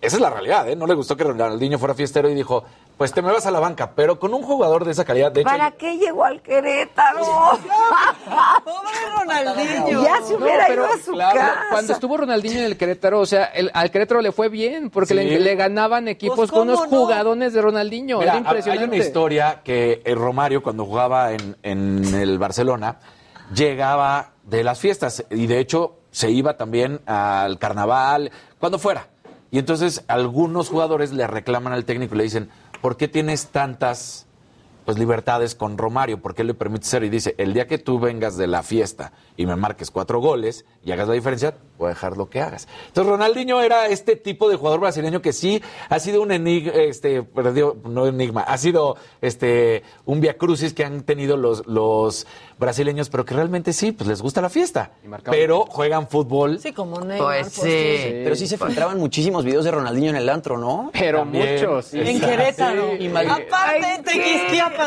Esa es la realidad, ¿eh? No le gustó que Ronaldinho fuera fiestero y dijo, pues te me vas a la banca. Pero con un jugador de esa calidad, de hecho... ¿Para qué llegó al Querétaro? Pobre Ronaldinho. Ya se hubiera pero, ido a su claro, casa. Cuando estuvo Ronaldinho en el Querétaro, o sea, el- al Querétaro le fue bien, porque Sí. le, le ganaban equipos Pues, con unos ¿cómo no? jugadones de Ronaldinho. Mira, Era hay impresionante. una historia que el Romario, cuando jugaba en, en el Barcelona, llegaba de las fiestas y de hecho se iba también al carnaval, cuando fuera. Y entonces algunos jugadores le reclaman al técnico y le dicen, ¿por qué tienes tantas pues libertades con Romario? ¿Por qué le permites ser? Y dice, el día que tú vengas de la fiesta y me marques cuatro goles y hagas la diferencia, voy a dejar lo que hagas. Entonces Ronaldinho era este tipo de jugador brasileño que sí ha sido un enigma, este, perdió, no enigma, ha sido este un viacrucis que han tenido los, los brasileños, pero que realmente sí, pues les gusta la fiesta. Pero juegan fútbol. Sí, como Neymar. Pues sí. Pero sí se filtraban muchísimos videos de Ronaldinho en el antro, ¿no? Pero También. muchos. sí. En Querétaro. Y Aparte, te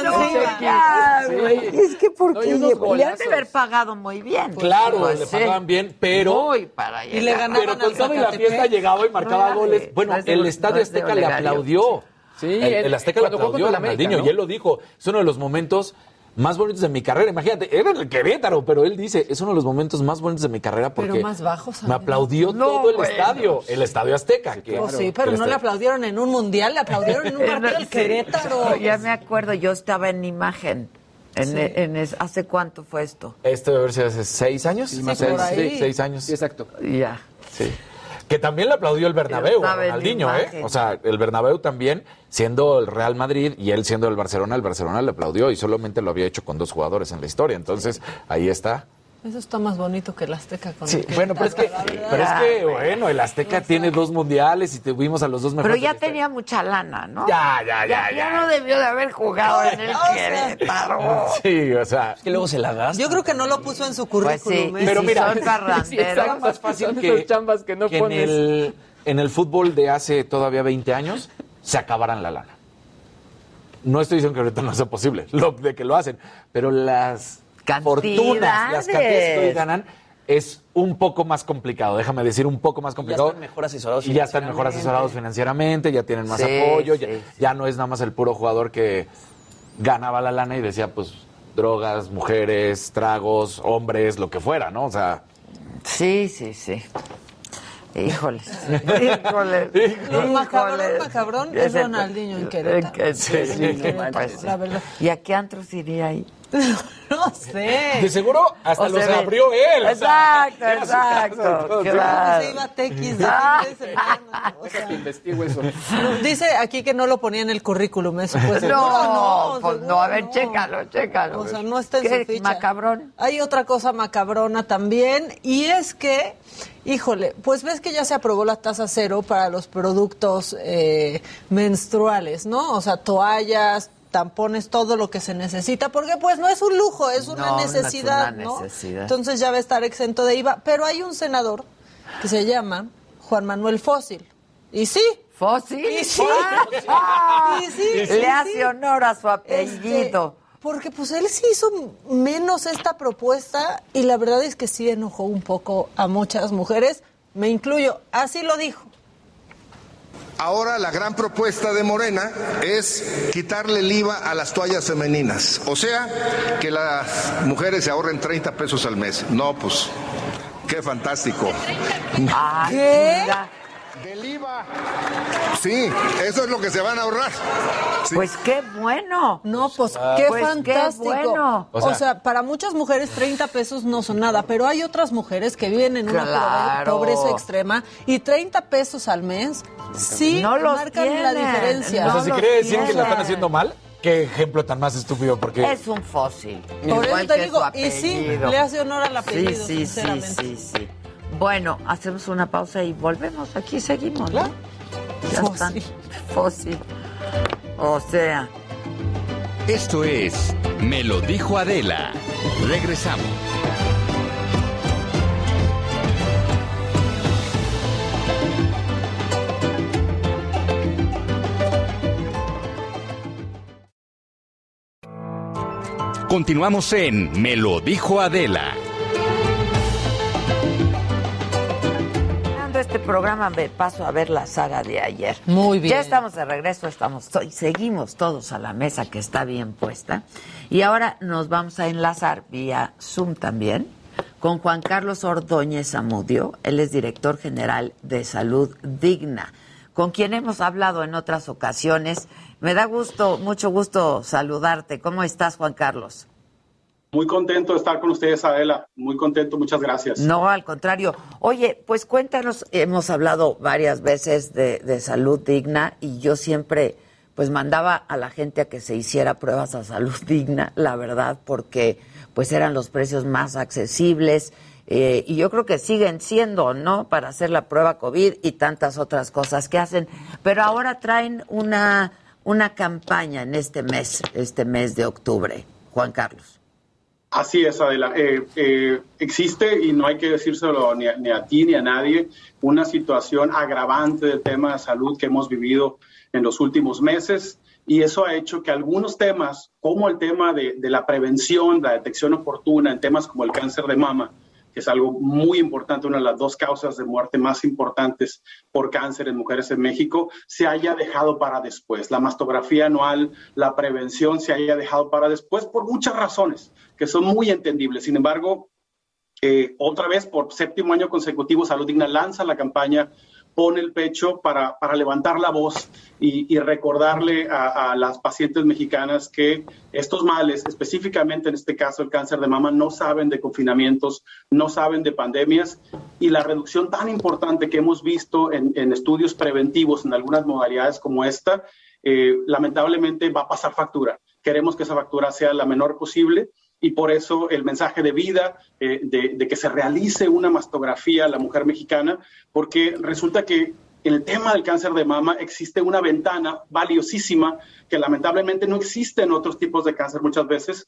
no, sí. Es que ¿por No? Le han de haber pagado muy bien. Claro, Pues le sí. pagaban bien, pero... Para Y le ganaban Pero al con todo y la fiesta llegaba y marcaba No goles. Bueno, no es de- el no Estadio es Azteca le aplaudió. Sí, el, Azteca le aplaudió a Ronaldinho y él lo dijo. Es uno de los momentos más bonitos de mi carrera. Imagínate, era el Querétaro, pero él dice, es uno de los momentos más bonitos de mi carrera porque Pero más bajos, me aplaudió No, todo el bueno. estadio, el Estadio Azteca. que- Pues sí, pero el no le aplaudieron en un mundial, le aplaudieron en un partido del Sí. Querétaro. Ya me acuerdo, yo estaba en imagen. En, Sí. en es- ¿Hace cuánto fue esto? Esto debe haber sido hace seis años. más o seis, sí, seis años. Sí, exacto. Ya. Sí. Que también le aplaudió el Bernabéu a Ronaldinho, ¿eh? O sea, el Bernabéu también, siendo el Real Madrid y él siendo el Barcelona, el Barcelona le aplaudió y solamente lo había hecho con dos jugadores en la historia. Entonces, ahí está. Eso está más bonito que el Azteca con Sí, el bueno, pero es que, pero es que, bueno, el Azteca tiene dos mundiales y tuvimos a los dos Pero mejores. ya la historia. tenía mucha lana, ¿no? Ya, ya, ya, Ya ya. no debió de haber jugado en el Querétaro. Sí, o sea. Es que luego se la gasta. Yo creo que no lo puso en su Pues sí, currículum. y ¿eh? Pero si mira, son. Sí. Era más fácil Son que, esas chambas que no que en, el, en el fútbol de hace todavía 20 años se acabaran la lana. No estoy diciendo que ahorita no sea posible, lo, de que lo hacen, pero las fortunas, las cantidades que hoy ganan es un poco más complicado, déjame decir, un poco más complicado. están mejor asesorados Y ya están mejor asesorados financieramente, ya tienen más Sí, apoyo, ya, sí, ya no es nada más el puro jugador que ganaba la lana y decía, pues, drogas, mujeres, tragos, hombres, lo que fuera, ¿no? O sea, Sí, sí, sí. Híjoles. Híjoles. Lo macabrón, híjoles. macabrón es Ronaldinho en Querétaro. que- sí, Sí, Querétaro, pues sí. la verdad. ¿Y a qué antros iría ahí? No sé. de seguro hasta O los se ve- abrió él. o sea, Exacto, y exacto. claro. Se iba a de Ah. o sea, Investigo eso. no, dice aquí que no lo ponía en el currículum, eso pues No, seguro pues no, a ver, chécalo, chécalo. O sea, no está en ¿Qué su ficha. macabrón? Hay otra cosa macabrona también, y es que, híjole, pues ves que ya se aprobó la tasa cero para los productos eh, menstruales, ¿no? O sea, toallas, tampones, todo lo que se necesita, porque pues no es un lujo, es una No, no es necesidad, ¿no? Entonces ya va a estar exento de IVA, pero hay un senador que se llama Juan Manuel Fósil. Y sí, ¿Fósil? Y sí. Ah, Y sí, Le sí. hace honor a su Este, apellido. porque pues él sí hizo menos esta propuesta y la verdad es que sí enojó un poco a muchas mujeres, me incluyo, así lo dijo. Ahora la gran propuesta de Morena es quitarle el IVA a las toallas femeninas. O sea, que las mujeres se ahorren 30 pesos al mes. No, pues, qué fantástico. ¿Qué? Sí, eso es lo que se van a ahorrar. Sí. Pues qué bueno. No, pues qué Pues, qué fantástico. bueno. O O sea, para muchas mujeres 30 pesos no son nada, pero hay otras mujeres que viven en una pobreza extrema y 30 pesos al mes sí No los marcan la tienen. diferencia. o sea, no si lo quiere decir que la están haciendo mal, qué ejemplo tan más estúpido, porque... Es un fósil. Por eso te digo, y sí, le hace honor al Sí, apellido, sí, sí, sinceramente. sí, sí. Bueno, hacemos una pausa y volvemos. Aquí seguimos, ¿no? Ya están. Fósil. Fósil. O sea. Esto es Me lo dijo Adela. Regresamos. Continuamos en Me lo dijo Adela. Este programa me paso a ver la saga de ayer. Muy bien. Ya estamos de regreso, estamos, seguimos todos a la mesa que está bien puesta. Y ahora nos vamos a enlazar vía Zoom también con Juan Carlos Ordóñez Amudio. Él es director general de Salud Digna, con quien hemos hablado en otras ocasiones. Me da gusto, mucho gusto saludarte. ¿Cómo estás, Juan Carlos? Muy contento de estar con ustedes, Adela. Muy contento, muchas gracias. No, al contrario. Oye, pues cuéntanos, hemos hablado varias veces de, salud digna y yo siempre pues mandaba a la gente a que se hiciera pruebas a salud digna, la verdad, porque pues eran los precios más accesibles eh, y yo creo que siguen siendo, ¿no? Para hacer la prueba COVID y tantas otras cosas que hacen. Pero ahora traen una, una campaña en este mes, este mes de octubre, Juan Carlos. Así es, Adela. Eh, eh, existe, y no hay que decírselo ni a, ti ni a nadie, una situación agravante del tema de salud que hemos vivido en los últimos meses. Y eso ha hecho que algunos temas, como el tema de, de la prevención, la detección oportuna en temas como el cáncer de mama, que es algo muy importante, una de las dos causas de muerte más importantes por cáncer en mujeres en México, se haya dejado para después. La mastografía anual, la prevención se haya dejado para después por muchas razones que son muy entendibles. Sin embargo, eh, otra vez por séptimo año consecutivo, Salud Digna lanza la campaña pone el pecho para, para levantar la voz y, recordarle a, las pacientes mexicanas que estos males, específicamente en este caso el cáncer de mama, no saben de confinamientos, no saben de pandemias y la reducción tan importante que hemos visto en, estudios preventivos en algunas modalidades como esta, eh, lamentablemente va a pasar factura. Queremos que esa factura sea la menor posible y por eso el mensaje de vida, eh, de, que se realice una mastografía a la mujer mexicana, porque resulta que en el tema del cáncer de mama existe una ventana valiosísima que lamentablemente no existe en otros tipos de cáncer muchas veces,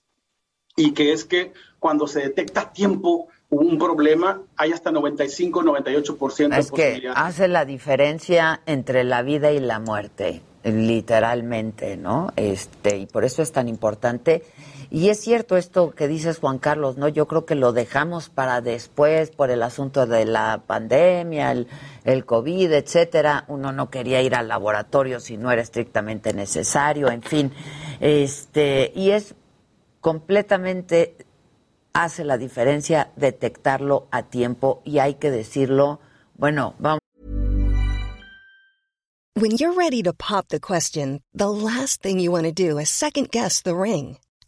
y que es que cuando se detecta a tiempo un problema, hay hasta 95, 98% es que hace la diferencia entre la vida y la muerte, literalmente, ¿no? Este, y por eso es tan importante y es cierto esto que dices, Juan Carlos, ¿no? Yo creo que lo dejamos para después por el asunto de la pandemia, el, el COVID, etcétera. Uno no quería ir al laboratorio si no era estrictamente necesario, en fin. Este, y es completamente hace la diferencia detectarlo a tiempo y hay que decirlo, bueno, vamos. When you're ready to pop the question, the last thing you want to ring.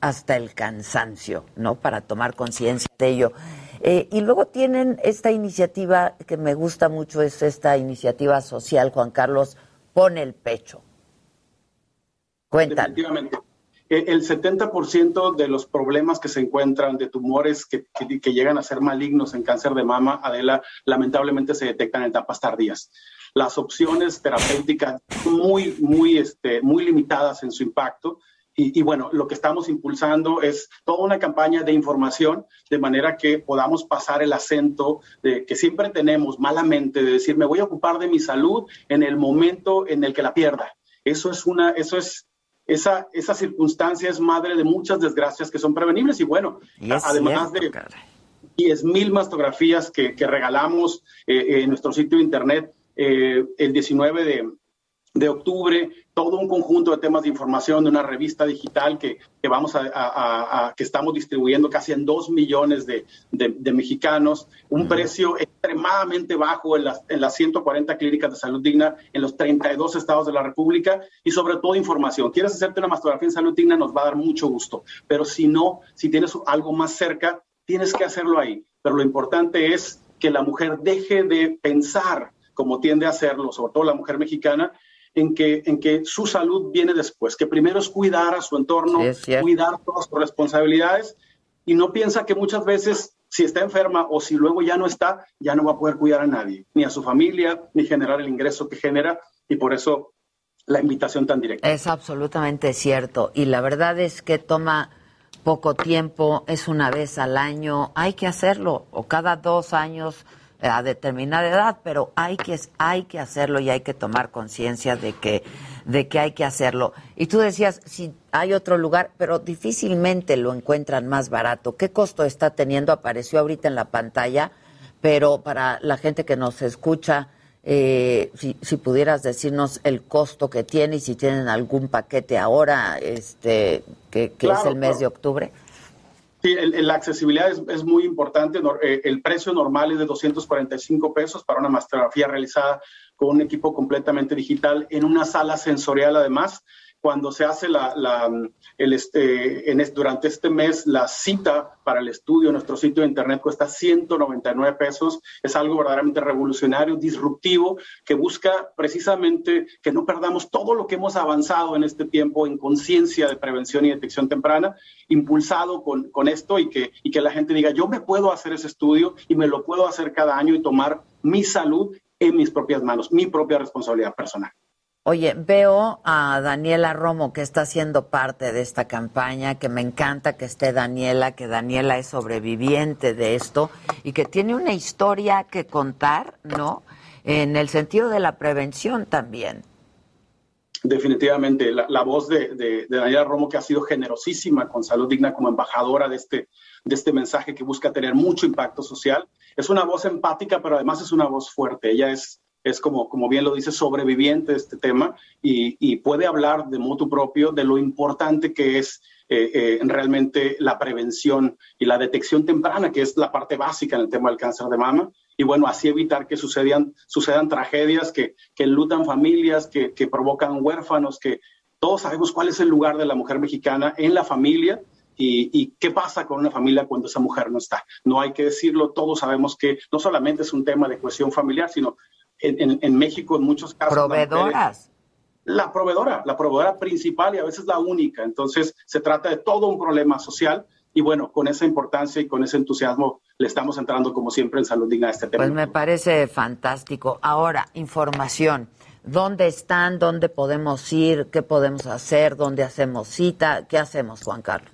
Hasta el cansancio, ¿no? Para tomar conciencia de ello. Eh, y luego tienen esta iniciativa que me gusta mucho, es esta iniciativa social, Juan Carlos, pone el pecho. Cuéntanos. Efectivamente. Eh, el 70% de los problemas que se encuentran de tumores que, que, llegan a ser malignos en cáncer de mama, Adela, lamentablemente se detectan en etapas tardías. Las opciones terapéuticas muy, muy, este, muy limitadas en su impacto y, bueno, lo que estamos impulsando es toda una campaña de información de manera que podamos pasar el acento de, que siempre tenemos malamente de decir, me voy a ocupar de mi salud en el momento en el que la pierda. Eso es una, eso es, esa, esa circunstancia es madre de muchas desgracias que son prevenibles y bueno, además de 10 mil mastografías que, regalamos eh, en nuestro sitio de internet, eh, el 19 de, de octubre, todo un conjunto de temas de información de una revista digital que, que vamos a, que estamos distribuyendo casi en dos millones de, de, mexicanos, un precio extremadamente bajo en las, en las 140 clínicas de salud digna en los 32 estados de la República y sobre todo información. ¿Quieres hacerte una mastografía en salud digna? Nos va a dar mucho gusto, pero si no, si tienes algo más cerca, tienes que hacerlo ahí. Pero lo importante es que la mujer deje de pensar como tiende a hacerlo, sobre todo la mujer mexicana, en que, en que su salud viene después, que primero es cuidar a su entorno, cuidar todas sus responsabilidades y no piensa que muchas veces si está enferma o si luego ya no está, ya no va a poder cuidar a nadie, ni a su familia, ni generar el ingreso que genera y por eso la invitación tan directa. Es absolutamente cierto y la verdad es que toma poco tiempo, es una vez al año, hay que hacerlo o cada dos años a determinada edad, pero hay que, hay que hacerlo y hay que tomar conciencia de que, de que hay que hacerlo. Y tú decías, si hay otro lugar, pero difícilmente lo encuentran más barato. ¿Qué costo está teniendo? Apareció ahorita en la pantalla, pero para la gente que nos escucha, eh, si, si, pudieras decirnos el costo que tiene y si tienen algún paquete ahora, este, que, es el mes de octubre. Sí, la accesibilidad es, muy importante. Eh, el precio normal es de 245 pesos para una mastografía realizada con un equipo completamente digital en una sala sensorial además cuando se hace la, el este, durante este mes la cita para el estudio nuestro sitio de internet cuesta 199 pesos. Es algo verdaderamente revolucionario, disruptivo, que busca precisamente que no perdamos todo lo que hemos avanzado en este tiempo en conciencia de prevención y detección temprana, impulsado con, con esto y que, y que la gente diga, yo me puedo hacer ese estudio y me lo puedo hacer cada año y tomar mi salud en mis propias manos, mi propia responsabilidad personal. Oye, veo a Daniela Romo que está siendo parte de esta campaña, que me encanta que esté Daniela, que Daniela es sobreviviente de esto y que tiene una historia que contar, ¿no? En el sentido de la prevención también. Definitivamente, la, voz de, Daniela Romo, que ha sido generosísima con Salud Digna como embajadora de este, de este mensaje que busca tener mucho impacto social, es una voz empática, pero además es una voz fuerte. Ella es es como, como bien lo dice, sobreviviente de este tema y, puede hablar de motu propio de lo importante que es eh, eh, realmente la prevención y la detección temprana, que es la parte básica en el tema del cáncer de mama. Y bueno, así evitar que sucedan, sucedan tragedias que, que lutan familias, que, que provocan huérfanos, que todos sabemos cuál es el lugar de la mujer mexicana en la familia y, y, qué pasa con una familia cuando esa mujer no está. No hay que decirlo, todos sabemos que no solamente es un tema de cohesión familiar, sino en, México en muchos casos. Proveedoras. La, proveedora, la proveedora principal y a veces la única. Entonces, se trata de todo un problema social y bueno, con esa importancia y con ese entusiasmo le estamos entrando como siempre en Salud Digna a este tema. Pues me parece fantástico. Ahora, información. ¿Dónde están? ¿Dónde podemos ir? ¿Qué podemos hacer? ¿Dónde hacemos cita? ¿Qué hacemos, Juan Carlos?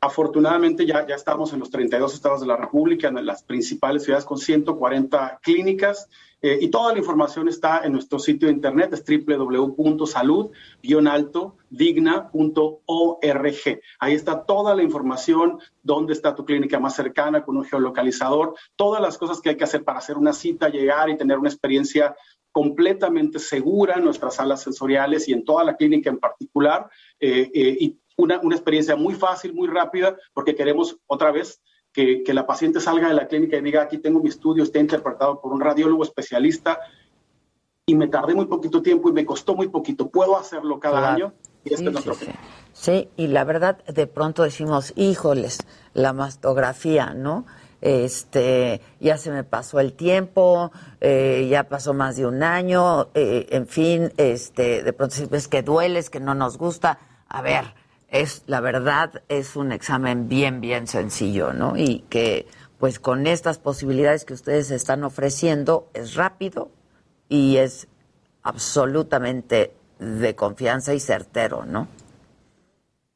Afortunadamente ya, ya estamos en los 32 estados de la República, en las principales ciudades con 140 clínicas eh, y toda la información está en nuestro sitio de internet, es www.salud-digna.org. Ahí está toda la información, dónde está tu clínica más cercana con un geolocalizador, todas las cosas que hay que hacer para hacer una cita, llegar y tener una experiencia completamente segura en nuestras salas sensoriales y en toda la clínica en particular. Eh, eh, y una, una experiencia muy fácil, muy rápida, porque queremos otra vez que, la paciente salga de la clínica y diga, aquí tengo mi estudio, está interpretado por un radiólogo especialista y me tardé muy poquito tiempo y me costó muy poquito, puedo hacerlo cada año. Y este sí, sí, y la verdad, de pronto decimos, híjoles, la mastografía, ¿no? Este, ya se me pasó el tiempo, eh, ya pasó más de un año, eh, en fin, este, de pronto es que duele, es que no nos gusta. A ver, es la verdad es un examen bien bien sencillo, ¿no? Y que pues con estas posibilidades que ustedes están ofreciendo es rápido y es absolutamente de confianza y certero, ¿no?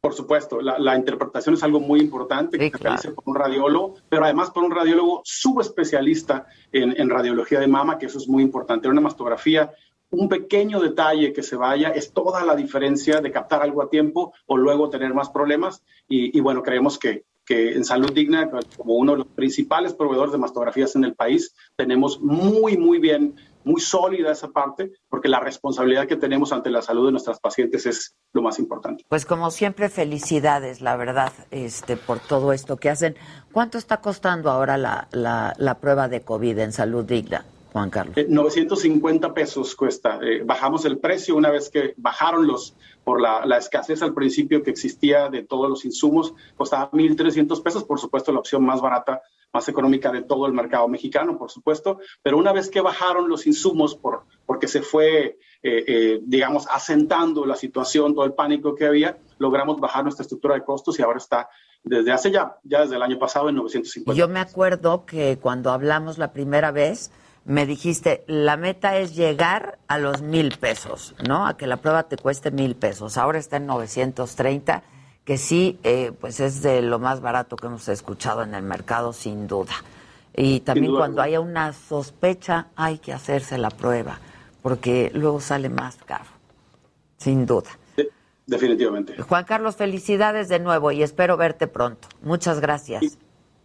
Por supuesto, la, interpretación es algo muy importante que se realice por un radiólogo, pero además por un radiólogo subespecialista en, en radiología de mama, que eso es muy importante. Una mastografía un pequeño detalle que se vaya es toda la diferencia de captar algo a tiempo o luego tener más problemas. Y, bueno, creemos que, que, en Salud Digna, como uno de los principales proveedores de mastografías en el país, tenemos muy, muy bien muy sólida esa parte, porque la responsabilidad que tenemos ante la salud de nuestras pacientes es lo más importante. Pues como siempre, felicidades, la verdad, este, por todo esto que hacen. ¿Cuánto está costando ahora la, la, la prueba de COVID en salud digna? Juan Carlos. 950 eh, pesos cuesta. Eh, bajamos el precio una vez que bajaron los, por la, la, escasez al principio que existía de todos los insumos, costaba 1.300 pesos, por supuesto la opción más barata, más económica de todo el mercado mexicano, por supuesto, pero una vez que bajaron los insumos por, porque se fue, eh, digamos, asentando la situación, todo el pánico que había, logramos bajar nuestra estructura de costos y ahora está desde hace ya, ya desde el año pasado en 950. Yo me acuerdo que cuando hablamos la primera vez, me dijiste, la meta es llegar a los mil pesos, ¿no? A que la prueba te cueste mil pesos. Ahora está en 930, que sí, eh, pues es de lo más barato que hemos escuchado en el mercado, sin duda. Y también cuando haya una sospecha, hay que hacerse la prueba, porque luego sale más caro, sin duda. definitivamente. Juan Carlos, felicidades de nuevo y espero verte pronto. Muchas gracias.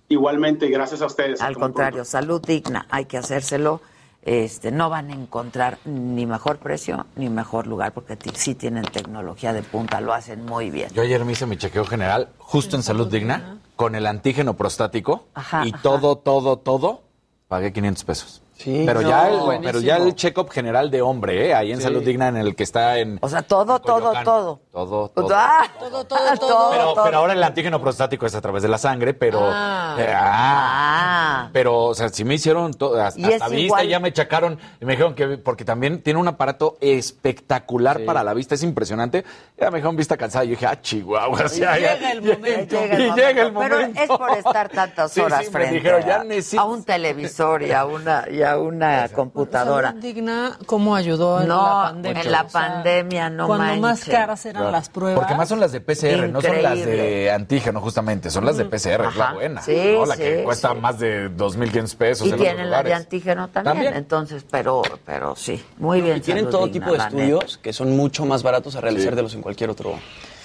Igualmente, gracias a ustedes. Al contrario, salud digna, hay que hacérselo. Este, no van a encontrar ni mejor precio ni mejor lugar porque sí tienen tecnología de punta, lo hacen muy bien. Yo ayer me hice mi chequeo general justo en salud digna con el antígeno prostático y todo, todo, todo, pagué 500 pesos. Sí, pero, ya el, pero ya el check-up general de hombre, ¿eh? ahí en Salud Digna, en el que está en. O sea, todo, todo, todo. Todo, todo. Ah, todo, todo, todo. Pero, pero, ahora el antígeno prostático es a través de la sangre, pero. Ah. Eh, ah, ah. Pero, o sea, si me hicieron todo, hasta, vista, ya me checaron y me dijeron que. Porque también tiene un aparato espectacular para la vista, es impresionante. Ya me dijeron vista cansada y yo dije, ah, chihuahua. Y llega el momento. Y llega el momento. Pero es por estar tantas horas frente dijeron, ya a, un televisor y a una a una computadora. Digna, ¿cómo ayudó en la pandemia? En la pandemia, no Cuando más caras eran las pruebas. Porque más son las de PCR, no son las de antígeno, justamente. Son las de PCR, es la buena. Sí, ¿no? La que cuesta más de 2.500 pesos. Y tienen las de antígeno también, Entonces, pero, pero sí, muy bien. Y tienen todo tipo de estudios que son mucho más baratos a realizar de los en cualquier otro,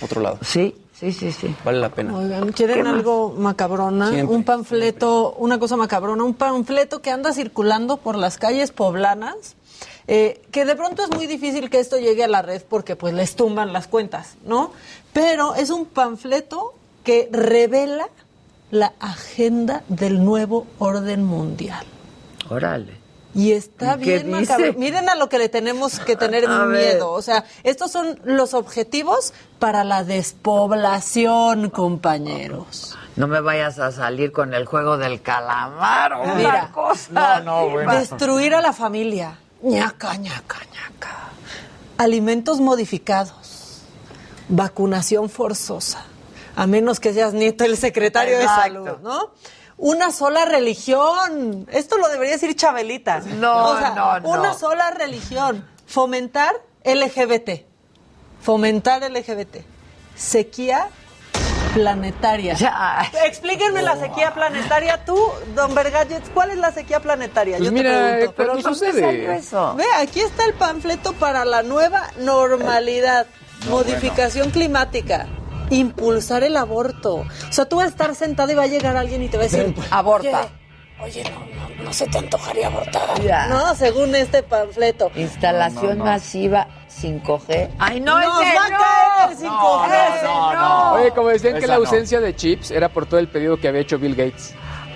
otro lado. Sí, Sí, sí, sí. Vale la pena. Oigan, ¿quieren algo macabrona? un panfleto, una cosa macabrona, un panfleto que anda circulando por las calles poblanas. Eh, que de pronto es muy difícil que esto llegue a la red porque pues les tumban las cuentas, ¿no? Pero es un panfleto que revela la agenda del nuevo orden mundial. Órale. Y está bien macabro. Miren a lo que le tenemos que tener miedo. O sea, estos son los objetivos para la despoblación, compañeros. No me vayas a salir con el juego del calamar o Mira, cosa. No, no, Destruir a la familia. ñaca, ñaca, ñaca. Alimentos modificados. Vacunación forzosa. A menos que seas nieto del secretario de salud, ¿no? Una sola religión. Esto lo debería decir Chabelita. No, no, no. Una sola religión. Fomentar LGBT. Fomentar LGBT. Sequía planetaria. Ya. Explíquenme la sequía planetaria. Tú, don Bergadget, ¿cuál es la sequía planetaria? Pues Yo te pregunto. Pero ¿cómo sucede? Eso? Ve, aquí está el panfleto para la nueva normalidad. modificación climática impulsar el aborto. O sea, tú vas a estar sentado y va a llegar alguien y te va a decir, aborta. Oye, no, no, se te antojaría abortar. No, según este panfleto. Instalación masiva 5G. Ay, no, Nos va a caer el 5G. No, no, Oye, como decían que la ausencia de chips era por todo el pedido que había hecho Bill Gates.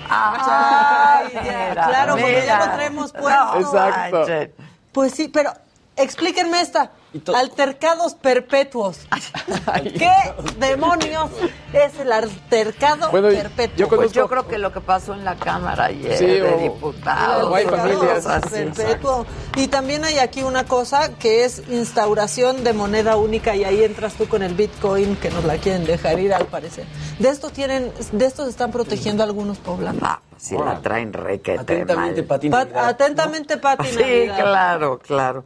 Ay, claro, porque ya lo traemos puesto. Exacto. Pues sí, pero explíquenme esta. Altercados perpetuos. ¿Qué demonios es el altercado perpetuo? Yo, pues yo creo que lo que pasó en la Cámara ayer de diputados. Hay familias. Perpetuo. Y también hay aquí una cosa que es instauración de moneda única y ahí entras tú con el Bitcoin que nos la quieren dejar ir al parecer. De esto tienen, de esto se están protegiendo algunos poblanos. Ah, si la traen requete Atentamente, Pati Atentamente, Pati Sí, claro, claro.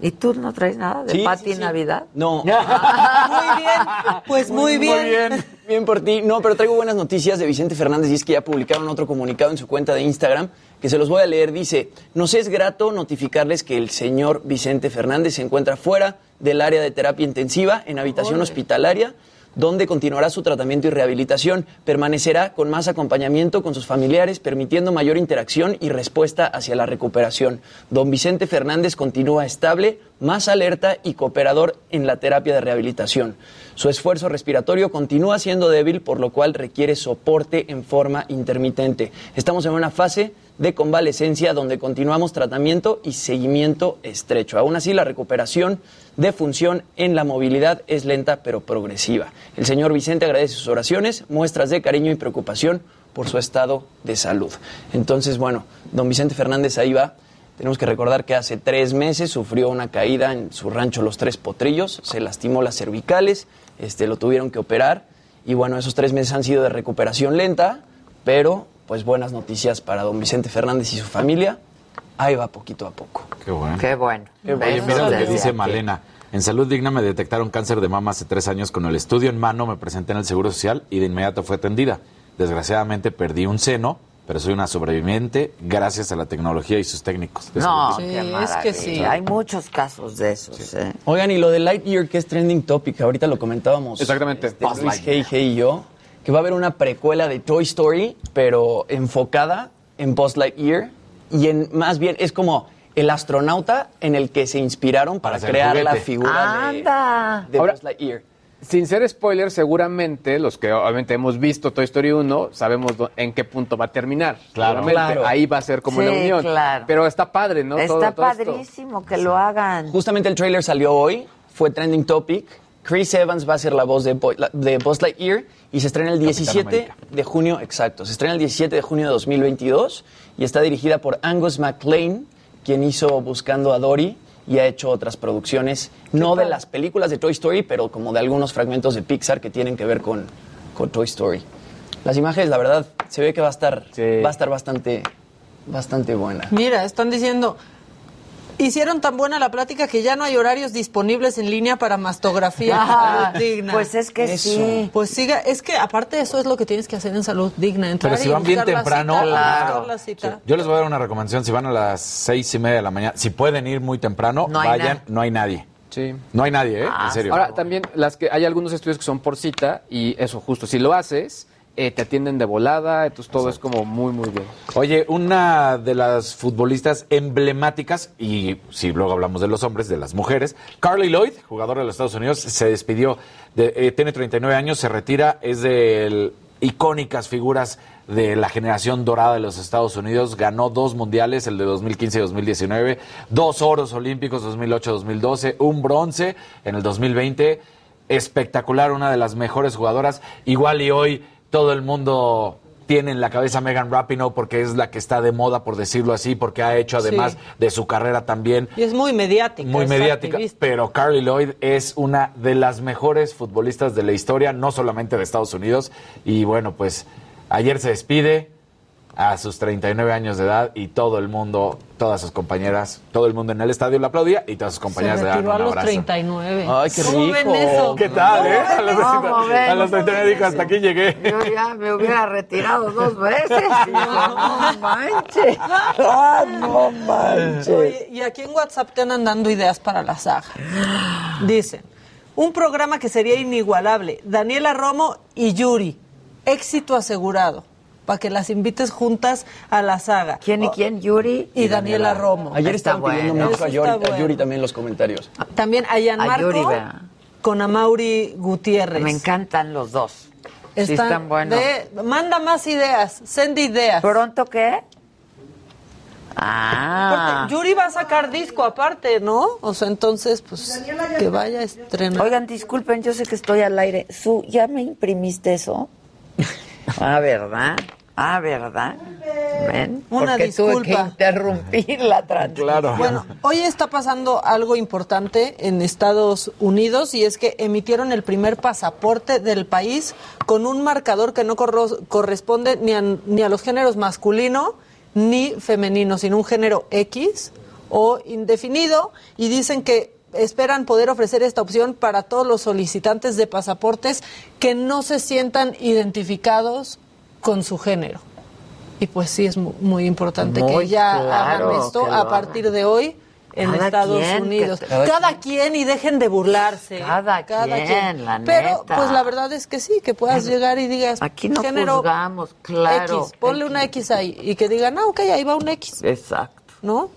¿Y tú no traes nada? De Pati Navidad? No. muy bien, pues muy, bien. Muy bien. Bien por ti. No, pero traigo buenas noticias de Vicente Fernández y es que ya publicaron otro comunicado en su cuenta de Instagram que se los voy a leer. Dice, nos es grato notificarles que el señor Vicente Fernández se encuentra fuera del área de terapia intensiva en habitación hospitalaria donde continuará su tratamiento y rehabilitación. Permanecerá con más acompañamiento con sus familiares, permitiendo mayor interacción y respuesta hacia la recuperación. Don Vicente Fernández continúa estable, más alerta y cooperador en la terapia de rehabilitación. Su esfuerzo respiratorio continúa siendo débil, por lo cual requiere soporte en forma intermitente. Estamos en una fase de convalecencia donde continuamos tratamiento y seguimiento estrecho. Aún así, la recuperación de función en la movilidad es lenta pero progresiva. El señor Vicente agradece sus oraciones, muestras de cariño y preocupación por su estado de salud. Entonces, bueno, don Vicente Fernández ahí va. Tenemos que recordar que hace tres meses sufrió una caída en su rancho Los Tres Potrillos, se lastimó las cervicales, este, lo tuvieron que operar y bueno, esos tres meses han sido de recuperación lenta, pero pues buenas noticias para don Vicente Fernández y su familia. Ahí va poquito a poco. Qué bueno. Qué bueno. Oye, mira lo que dice Malena. En Salud Digna me detectaron cáncer de mama hace tres años con el estudio en mano, me presenté en el Seguro Social y de inmediato fue atendida. Desgraciadamente perdí un seno, pero soy una sobreviviente gracias a la tecnología y sus técnicos. No, qué es que sí. Hay muchos casos de esos. ¿eh? Oigan, y lo de Lightyear, que es trending topic, ahorita lo comentábamos. Exactamente. Este, Luis Hey Hey y yo, que va a haber una precuela de Toy Story, pero enfocada en Buzz Lightyear. Y en más bien es como el astronauta en el que se inspiraron para, crear la figura de, Anda. de Ahora- Buzz Lightyear. Sin ser spoiler, seguramente los que obviamente hemos visto Toy Story 1 sabemos en qué punto va a terminar. Claro. Claro. Ahí va a ser como Sí, la unión. claro. Pero está padre, ¿no? Está Todo- todo esto. padrísimo que lo hagan. Justamente el trailer salió hoy, fue trending topic. Chris Evans va a ser la voz de, Bo- de Buzz Lightyear y se estrena el 17 de junio, exacto, se estrena el 17 de junio de 2022 y está dirigida por Angus MacLean, quien hizo Buscando a Dory y ha hecho otras producciones, no de las películas de Toy Story, pero como de algunos fragmentos de Pixar que tienen que ver con, con Toy Story. Las imágenes, la verdad, se ve que va a estar, va a estar bastante, bastante buena. Mira, están diciendo, hicieron tan buena la plática que ya no hay horarios disponibles en línea para mastografía en Ah, salud digna. pues es que Eso. sí. Pues siga, es que aparte eso es lo que tienes que hacer en salud digna. Entrar Pero si y van bien temprano, cita, Claro. Yo les voy a dar una recomendación. Si van a las seis y media de la mañana, si pueden ir muy temprano, No vayan. No hay nadie. Sí. No hay nadie, ¿eh? Ah, en serio. Ahora, también las que hay algunos estudios que son por cita y eso, justo, si lo haces, eh, te atienden de volada, entonces todo es como muy, muy bien. Oye, una de las futbolistas emblemáticas, y si luego hablamos de los hombres, de las mujeres, Carly Lloyd, jugadora de los Estados Unidos, se despidió, de, eh, tiene 39 años, se retira, es de icónicas figuras de la generación dorada de los Estados Unidos, ganó dos mundiales, el de 2015 y 2019, dos oros olímpicos 2008-2012, un bronce en el 2020, espectacular, una de las mejores jugadoras, igual y hoy todo el mundo tiene en la cabeza a Megan Rapinoe porque es la que está de moda, por decirlo así, porque ha hecho además Sí. de su carrera también Y es muy mediática. muy mediática, activista. pero Carly Lloyd es una de las mejores futbolistas de la historia, no solamente de Estados Unidos. Y bueno, pues ayer se despide a sus 39 años de edad y todo el mundo, todas sus compañeras, todo el mundo en el estadio la aplaudía y todas sus compañeras Se le daban retiró un a los abrazo. 39. Ay, qué ¿Cómo ven rico. eso? ¿Qué tal, ¿Cómo eh? A los, ven? a los 39 dijo, hasta aquí llegué. Yo ya me hubiera retirado dos veces. hijo. No manches. Ah, no manches. Oye, y aquí en WhatsApp te andan dando ideas para la saga. Dicen, un programa que sería inigualable. Daniela Romo y Yuri. Éxito asegurado. Para que las invites juntas a la saga. ¿Quién y quién? Yuri y, Daniela, Romo. Ayer Está estaban pidiendo bueno. mucho a Yuri, a Yuri también en los comentarios. También a A Gianmarco Yuri, vea. con Amaury Gutiérrez. Me encantan los dos. sí, Están están buenos. de- manda más ideas, send ideas. ¿Pronto qué? Ah. Porque Yuri va a sacar disco aparte, ¿no? O sea, entonces, pues, que vaya a estrenar. Oigan, disculpen, yo sé que estoy al aire. Su, ¿ya me imprimiste eso? Ah, ¿verdad? Ah, ¿verdad? ¿Ven? Una Porque tuve que disculpa. interrumpir la transmisión. Claro. Bueno, hoy está pasando algo importante en Estados Unidos y es que emitieron el primer pasaporte del país con un marcador que no corro- corresponde ni a, ni a los géneros masculino ni femenino, sino un género X o indefinido y dicen que esperan poder ofrecer esta opción para todos los solicitantes de pasaportes que no se sientan identificados con su género. Y pues sí es mu- muy importante Muy que ya claro hagan esto a partir de hoy en Cada Estados quien, Unidos. que- Cada quien y dejen de burlarse. Cada quien, la Pero neta. pues la verdad es que sí, que puedas llegar y digas, Aquí no género juzgamos, claro. X, ponle una X ahí y que digan, ah, ok, ahí va un X. Exacto. ¿No?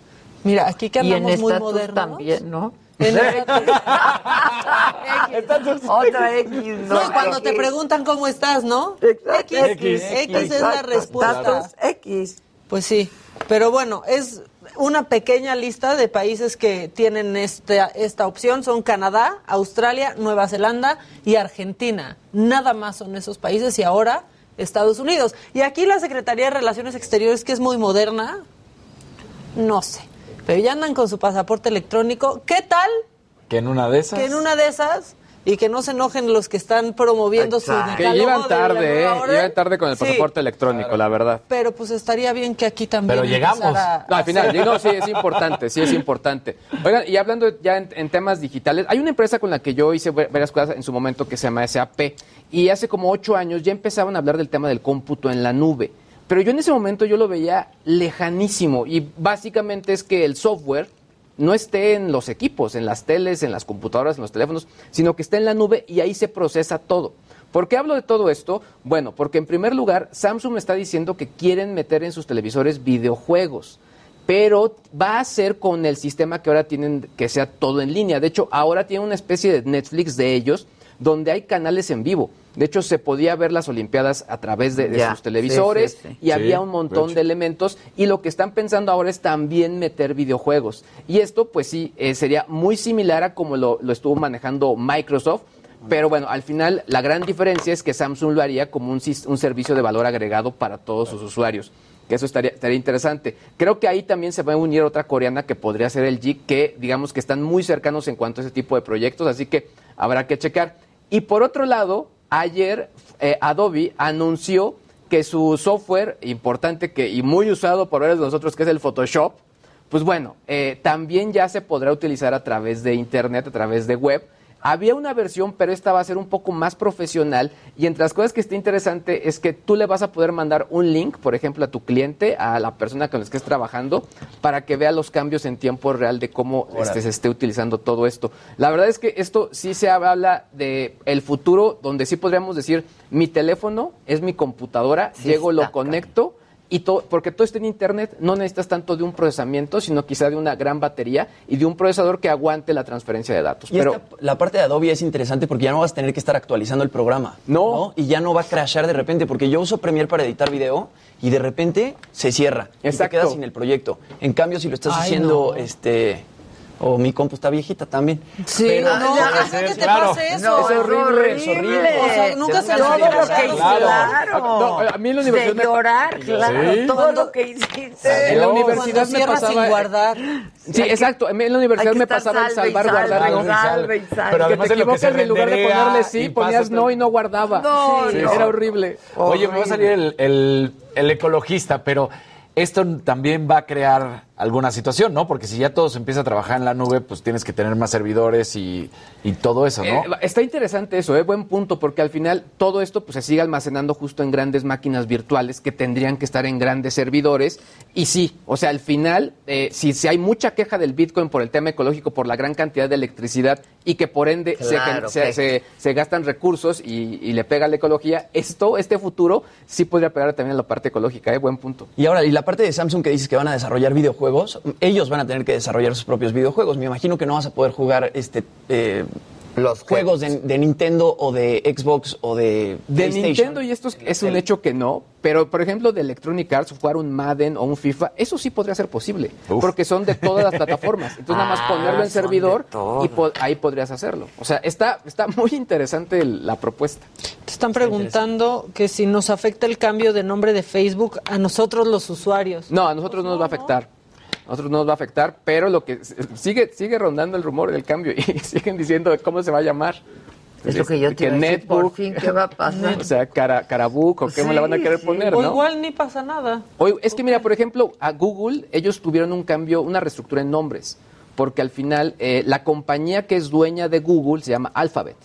Mira, aquí que Y en andamos muy modernos. también, ¿no? Otra X, No, no. cuando te preguntan cómo estás, ¿no? X, X, es la Exacto, respuesta. X. Pues sí, pero bueno, es una pequeña lista de países que tienen esta, esta opción. Son Canadá, Australia, Nueva Zelanda y Argentina. Nada más son esos países y ahora Estados Unidos. Y aquí la Secretaría de Relaciones Exteriores, que es muy moderna, no sé, pero ya andan con su pasaporte electrónico. ¿Qué tal Que en una de esas. que en una de esas y que no se enojen los que están promoviendo su Que llevan tarde, ¿eh? Llevan tarde con el Sí, pasaporte electrónico, la verdad. pero pues estaría bien que aquí también Pero llegamos. No, al final, hacer- no, sí, es importante, sí es importante. Oigan, y hablando ya en, en temas digitales, hay una empresa con la que yo hice va- varias cosas en su momento que se llama SAP, y hace como ocho años ya empezaban a hablar del tema del cómputo en la nube. Pero yo en ese momento yo lo veía lejanísimo, y básicamente es que el software no esté en los equipos, en las teles, en las computadoras, en los teléfonos, sino que esté en la nube y ahí se procesa todo. ¿Por qué hablo de todo esto? Bueno, porque en primer lugar, Samsung está diciendo que quieren meter en sus televisores videojuegos, pero va a ser con el sistema que ahora tienen que sea todo en línea. De hecho, ahora tienen una especie de Netflix de ellos donde hay canales en vivo. De hecho, se podía ver las Olimpiadas a través de, sus televisores sí, sí, sí. y había un montón de elementos y lo que están pensando ahora es también meter videojuegos. Y esto, pues sí, eh, sería muy similar a como lo, lo estuvo manejando Microsoft. Pero bueno, al final la gran diferencia es que Samsung lo haría como un servicio de valor agregado para todos sus usuarios. Que eso estaría, estaría interesante. Creo que ahí también se va a unir otra coreana que podría ser el G, que digamos que están muy cercanos en cuanto a ese tipo de proyectos, así que habrá que checar. Y por otro lado, ayer eh, Adobe anunció que su software importante que, y muy usado por varios nosotros, que es el Photoshop, pues bueno, eh, también ya se podrá utilizar a través de Internet, a través de web. Había una versión, pero esta va a ser un poco más profesional. Y entre las cosas que está interesante es que tú le vas a poder mandar un link, por ejemplo, a tu cliente, a la persona con la que estés trabajando, para que vea los cambios en tiempo real de cómo este, se esté utilizando todo esto. La verdad es que esto sí se habla de el futuro, donde sí podríamos decir, mi teléfono es mi computadora, Sí llego, lo conecto. Y todo, porque todo está en internet, no necesitas tanto de un procesamiento, sino quizá de una gran batería y de un procesador que aguante la transferencia de datos. Y Pero esta- la parte de Adobe es interesante porque ya no vas a tener que estar actualizando el programa. No. Y ya no va a crashar de repente, porque yo uso Premiere para editar video y de repente se cierra. Y te Exacto. quedas sin el proyecto. En cambio, si lo estás Ay, haciendo, no. este. O mi compu está viejita también. Sí, Pero- no, no, que te claro. pase eso. No, es horrible, es horrible. O sea, nunca se Todo lo que pasar. claro. No, a mí en la universidad De me- llorar, claro. Sí. Todo lo que hiciste. En la universidad me pasaba. sin guardar. Sí, exacto. En la universidad me pasaba el y salvar, salve, guardar. salve, no. salve y salve. Pero que además te en lo que se equivocas en lugar de ponerle sí, y ponías no y no guardaba. No, Sí, no. Era horrible. Oye, me va a salir el, el- el ecologista, pero esto también va a crear alguna situación, ¿no? Porque si ya todo se empieza a trabajar en la nube, pues tienes que tener más servidores y, y todo eso, ¿no? Eh, está interesante eso, ¿eh? buen punto, porque al final todo esto pues, se sigue almacenando justo en grandes máquinas virtuales que tendrían que estar en grandes servidores. Y sí, o sea, al final, eh, si, si hay mucha queja del Bitcoin por el tema ecológico, por la gran cantidad de electricidad y que por ende se- Claro, se, que- se- se gastan recursos y, y le pega a la ecología, esto, este futuro, sí podría pegar también a la parte ecológica, ¿eh? buen punto. Y ahora, y la parte de Samsung que dices que van a desarrollar videojuegos, ellos van a tener que desarrollar sus propios videojuegos. Me imagino que no vas a poder jugar este eh, Los juegos de, de Nintendo o de Xbox o de De PlayStation. Nintendo, y esto es, es un hecho que no, pero por ejemplo de Electronic Arts, jugar un Madden o un FIFA, eso sí podría ser posible, porque son de todas las plataformas. Entonces nada más Ah, ponerlo en servidor y po- ahí podrías hacerlo. O sea, está, está muy interesante el- la propuesta. Te están preguntando que si nos afecta el cambio de nombre de Facebook a nosotros los usuarios. No, a nosotros no nos va a afectar. Nosotros no nos va a afectar, pero lo que sigue sigue rondando el rumor del cambio y siguen diciendo cómo se va a llamar. Es lo que yo te iba a decir, por fin, ¿qué va a pasar? O sea, cara, Carabuco, ¿qué me la van a Sí, querer sí. poner, O no? igual ni pasa nada. Oye, es que mira, por ejemplo, a Google ellos tuvieron un cambio, una reestructura en nombres, porque al final eh, la compañía que es dueña de Google se llama Alphabet.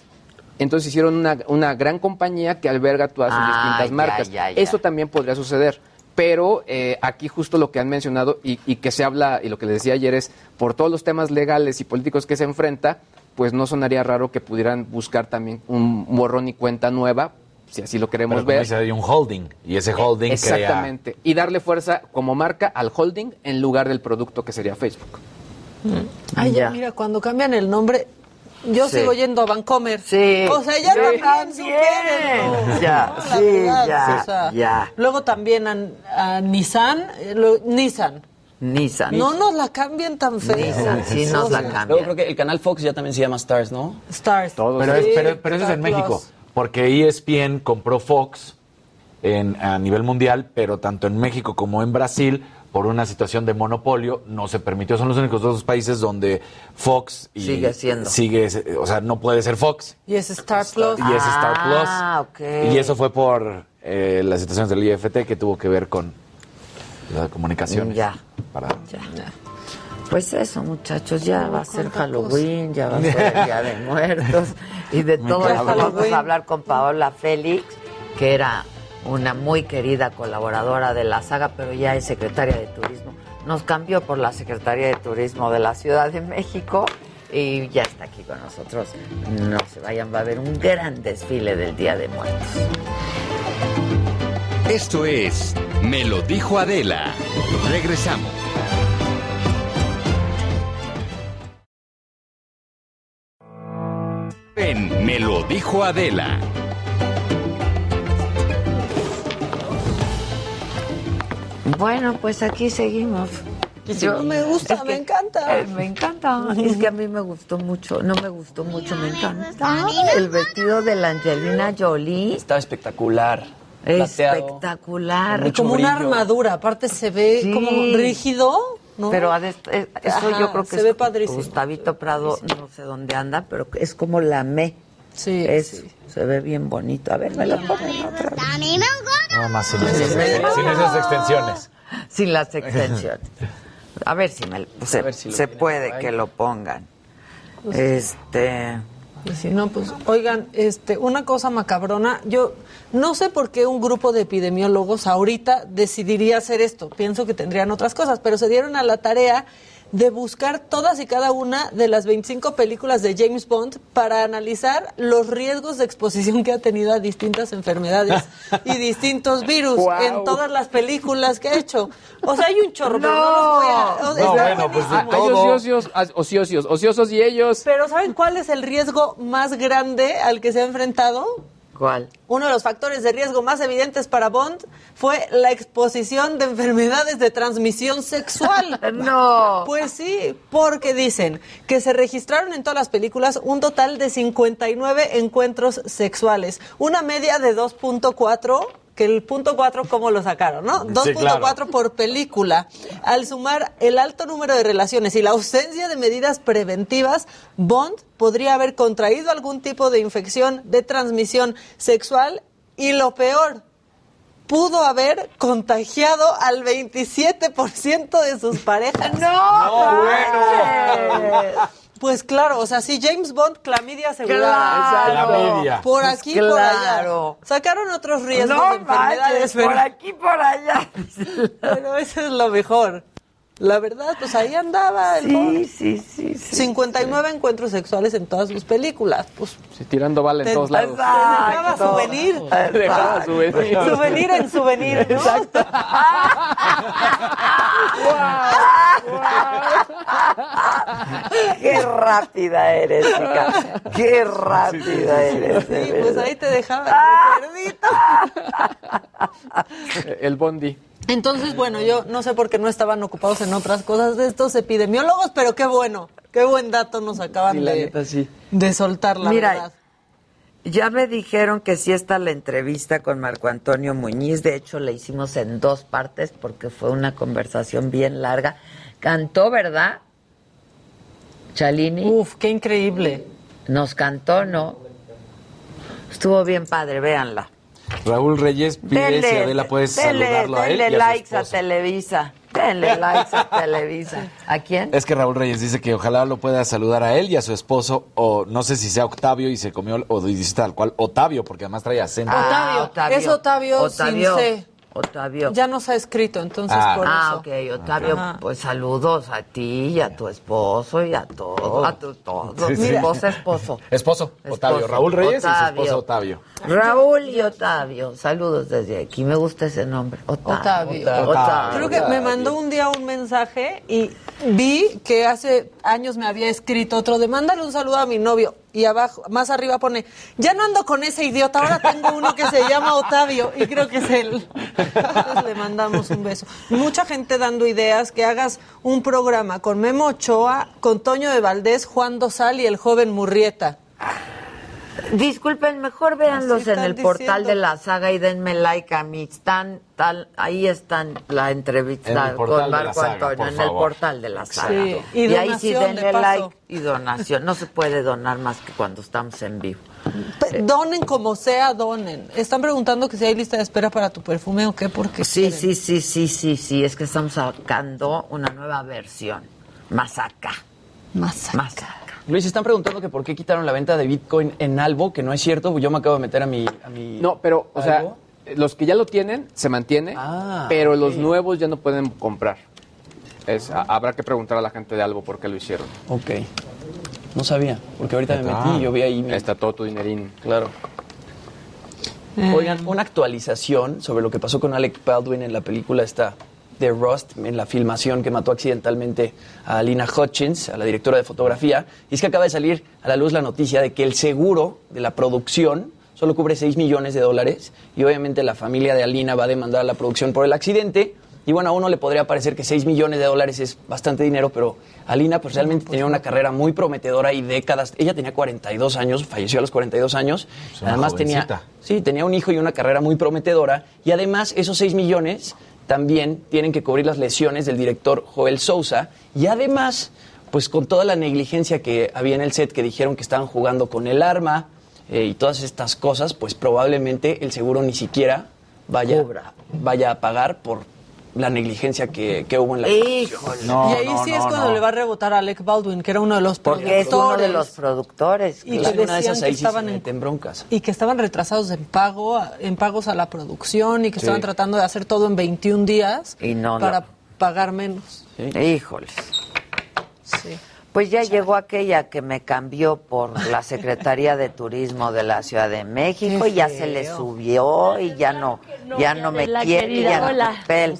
Entonces hicieron una, una gran compañía que alberga todas sus Ah, distintas ya, marcas. ya, ya. Eso también podría suceder. Pero eh, aquí justo lo que han mencionado y, y, que se habla, y lo que les decía ayer es, por todos los temas legales y políticos que se enfrenta, pues no sonaría raro que pudieran buscar también un borrón y cuenta nueva, si así lo queremos Pero ver. Hay un holding, y ese holding Exactamente, y darle fuerza como marca al holding en lugar del producto que sería Facebook. Ay, ya. mira, cuando cambian el nombre, yo Sí. sigo yendo a Vancomer. Sí. O sea, ya Yo también. Ya, No, sí, verdad, ya, o sea, ya. Luego también a, a Nissan, eh, lo- Nissan. Nissan. No nos la cambien tan feo. Nissan, sí nos la cambian. Luego creo que el canal Fox ya también se llama Stars, ¿no? Stars. Pero, es- pero- pero eso es en México, porque ESPN compró Fox en, a nivel mundial, pero tanto en México como en Brasil, por una situación de monopolio, no se permitió. Son los únicos dos países donde Fox y Sigue siendo. sigue, o sea, no puede ser Fox Y es Star Plus. y es Star Plus. Ah, ok. Y eso fue por eh, las situaciones del IFT que tuvo que ver con las comunicaciones. Ya. Para... Pues eso, muchachos, ya va a ser Halloween, ya va a ser el Día de Muertos. Y de todo esto vamos a hablar con Paola Félix, que era una muy querida colaboradora de la saga, pero ya es secretaria de Turismo. Nos cambió por la Secretaría de Turismo de la Ciudad de México y ya está aquí con nosotros. No se vayan, va a haber un gran desfile del Día de Muertos. Esto es Me lo dijo Adela. Regresamos. En Me lo dijo Adela. Bueno, pues aquí seguimos. Yo- me gusta, me encanta. Eh, me encanta. Es que a mí me gustó mucho. No me gustó mucho, me encanta. El vestido de la Angelina Jolie. Está espectacular. plateado, Espectacular. Como una armadura, aparte se ve Sí. como rígido, ¿no? Pero eh, eso Ajá, yo creo que se es ve padrísimo. Gustavito Prado, no sé dónde anda, pero es como la me. Sí, es, Se ve bien bonito. A ver, me lo ponen otra vez. Nada más sin esas, sin esas extensiones. Sin las extensiones. A ver si me, se, ver si lo se puede que lo pongan. Pues Este. Si no, pues, oigan, este, una cosa macabrona, yo no sé por qué un grupo de epidemiólogos ahorita decidiría hacer esto. Pienso que tendrían otras cosas, pero se dieron a la tarea de buscar todas y cada una de las 25 películas de James Bond para analizar los riesgos de exposición que ha tenido a distintas enfermedades y distintos virus Guau. en todas las películas que ha hecho. O sea, hay un chorro, pero no los voy a... No, bueno, pues de. Hay ociosos, ociosos, ociosos y ellos. Pero ¿saben cuál es el riesgo más grande al que se ha enfrentado? ¿Cuál? Uno de los factores de riesgo más evidentes para Bond fue la exposición de enfermedades de transmisión sexual. No. Pues sí, porque dicen que se registraron en todas las películas un total de 59 encuentros sexuales, una media de 2.4 que el punto 4 cómo lo sacaron, ¿no? 2.4 claro. por película. Al sumar el alto número de relaciones y la ausencia de medidas preventivas, Bond podría haber contraído algún tipo de infección de transmisión sexual y lo peor, pudo haber contagiado al 27% de sus parejas. ¡No! Pues claro, o sea, si James Bond, clamidia asegurada. Claro. Clamidia. Por Pues aquí, por claro. allá. Sacaron otros riesgos No de enfermedades, manches, pero, por aquí, por allá. pero eso es lo mejor. La verdad, pues ahí andaba el. Sí, sí, sí. sí. 59 encuentros sexuales en todas sus películas. Pues Sí, tirando bala en Te- todos lados. dejaba souvenir. Dejaba souvenir. souvenir en souvenir. ¿no? Exacto. Qué rápida eres, chica. Qué rápida eres. Sí, pues ahí te dejaba el recuerdito. El Bondi. Entonces, bueno, yo no sé por qué no estaban ocupados en otras cosas de estos epidemiólogos, pero qué bueno, qué buen dato nos acaban Sí, la de, neta, sí. de soltar, la Mira, verdad. Ya me dijeron que sí está la entrevista con Marco Antonio Muñiz. De hecho, la hicimos en dos partes porque fue una conversación bien larga. Cantó, ¿verdad? Chalini. Uf, qué increíble. Nos cantó, ¿no? Estuvo bien padre, véanla. Raúl Reyes pide si Adela puedes denle- saludarlo a él denle y a su likes a. Televisa. Denle likes a Televisa. ¿A quién? Es que Raúl Reyes dice que ojalá lo pueda saludar a él y a su esposo, o no sé si sea Octavio y se comió, o dice tal cual Otavio, porque además trae acento. Ah, Otavio. Es Otavio, sin C. Otavio. Ya nos ha escrito, entonces ah. por ah, eso. ok, Otavio, pues saludos a ti y a tu esposo y a todos, a tu, todos. Sí, sí. Esposa, esposo. Esposo, Otavio. Raúl Reyes y su esposo Otavio. Raúl y Otavio, saludos desde aquí. Me gusta ese nombre, Otavio. Otavio. Otavio. Creo que me mandó un día un mensaje y vi que hace años me había escrito otro de mándale un saludo a mi novio y abajo, más arriba pone, ya no ando con ese idiota, ahora tengo uno que se llama Otavio y creo que es él. Entonces le mandamos un beso. Mucha gente dando ideas que hagas un programa con Memo Ochoa, con Toño de Valdés, Juan Dosal y el joven Murrieta. Disculpen, mejor véanlos en el portal diciendo. de la saga y denme like a mí. Están, tal, ahí están la entrevista con Marco saga, Antonio, en el portal de la saga. Sí, y Y, ahí sí de denle like y donación. No se puede donar más que cuando estamos en vivo. Donen como sea, donen. Están preguntando que si hay lista de espera para tu perfume o qué, porque Sí, sí, sí, sí, sí, sí. Es que estamos sacando una nueva versión. Más acá. Más Más acá. Luis, están preguntando que por qué quitaron la venta de Bitcoin en Albo, que no es cierto, yo me acabo de meter a mi... A mi No, pero, o sea, ¿Albo? los que ya lo tienen, se mantiene, Ah, pero los nuevos ya no pueden comprar. Es, a- habrá que preguntar a la gente de Albo por qué lo hicieron. Ok. No sabía, porque ahorita me metí y yo vi ahí... mi- Está todo tu dinerín. Claro. Oigan, una actualización sobre lo que pasó con Alec Baldwin en la película esta de Rust, en la filmación que mató accidentalmente a Lina Hutchins, a la directora de fotografía. Y es que acaba de salir a la luz la noticia de que el seguro de la producción solo cubre 6 millones de dólares y obviamente la familia de Alina va a demandar a la producción por el accidente. Y bueno, a uno le podría parecer que 6 millones de dólares es bastante dinero, pero Alina pues realmente tenía una carrera muy prometedora y décadas. Ella tenía 42 años, falleció a los 42 años. Además tenía, sí, tenía un hijo y una carrera muy prometedora. Y además esos 6 millones también tienen que cubrir las lesiones del director Joel Sousa. Y además, pues con toda la negligencia que había en el set, que dijeron que estaban jugando con el arma eh, y todas estas cosas, pues probablemente el seguro ni siquiera vaya, vaya a pagar por la negligencia que, que hubo en la Híjole. y ahí sí es cuando le va a rebotar a Alec Baldwin, que era uno de los Porque es uno de los productores. productores. Y Pues que decían esas que sí estaban en meten broncas. y que estaban retrasados en pago, en pagos a la producción y que Sí. estaban tratando de hacer todo en 21 días Y no para pagar menos. Híjoles. Sí. Pues ya llegó aquella que me cambió por la Secretaría de Turismo de la Ciudad de México y ya se le subió y ya no, ya no me quiere, querida, ya no hola. me.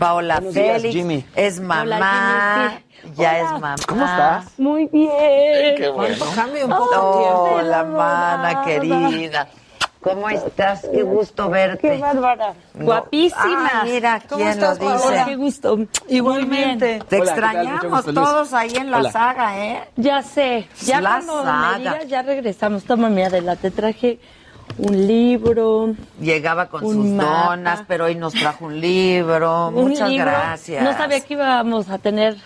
Paola Buenos días, Félix Jimmy. es mamá, ya Hola. es mamá. ¿Cómo estás? Muy bien. Qué bueno. ¿Cuánto cambia un poco? Hola, mana querida. ¿Cómo estás? Qué gusto verte. Qué bárbara. No. Guapísima. Ah, mira, ¿Cómo ¿quién estás, lo dice? Qué gusto. Igualmente. Te extrañamos todos ahí en la Hola. saga, ¿eh? Ya sé. Ya La cuando saga. me digas, ya regresamos. Toma, mi Adela, te traje un libro. Llegaba con sus mapa. donas, pero hoy nos trajo un libro. un Muchas libro. gracias. No sabía que íbamos a tener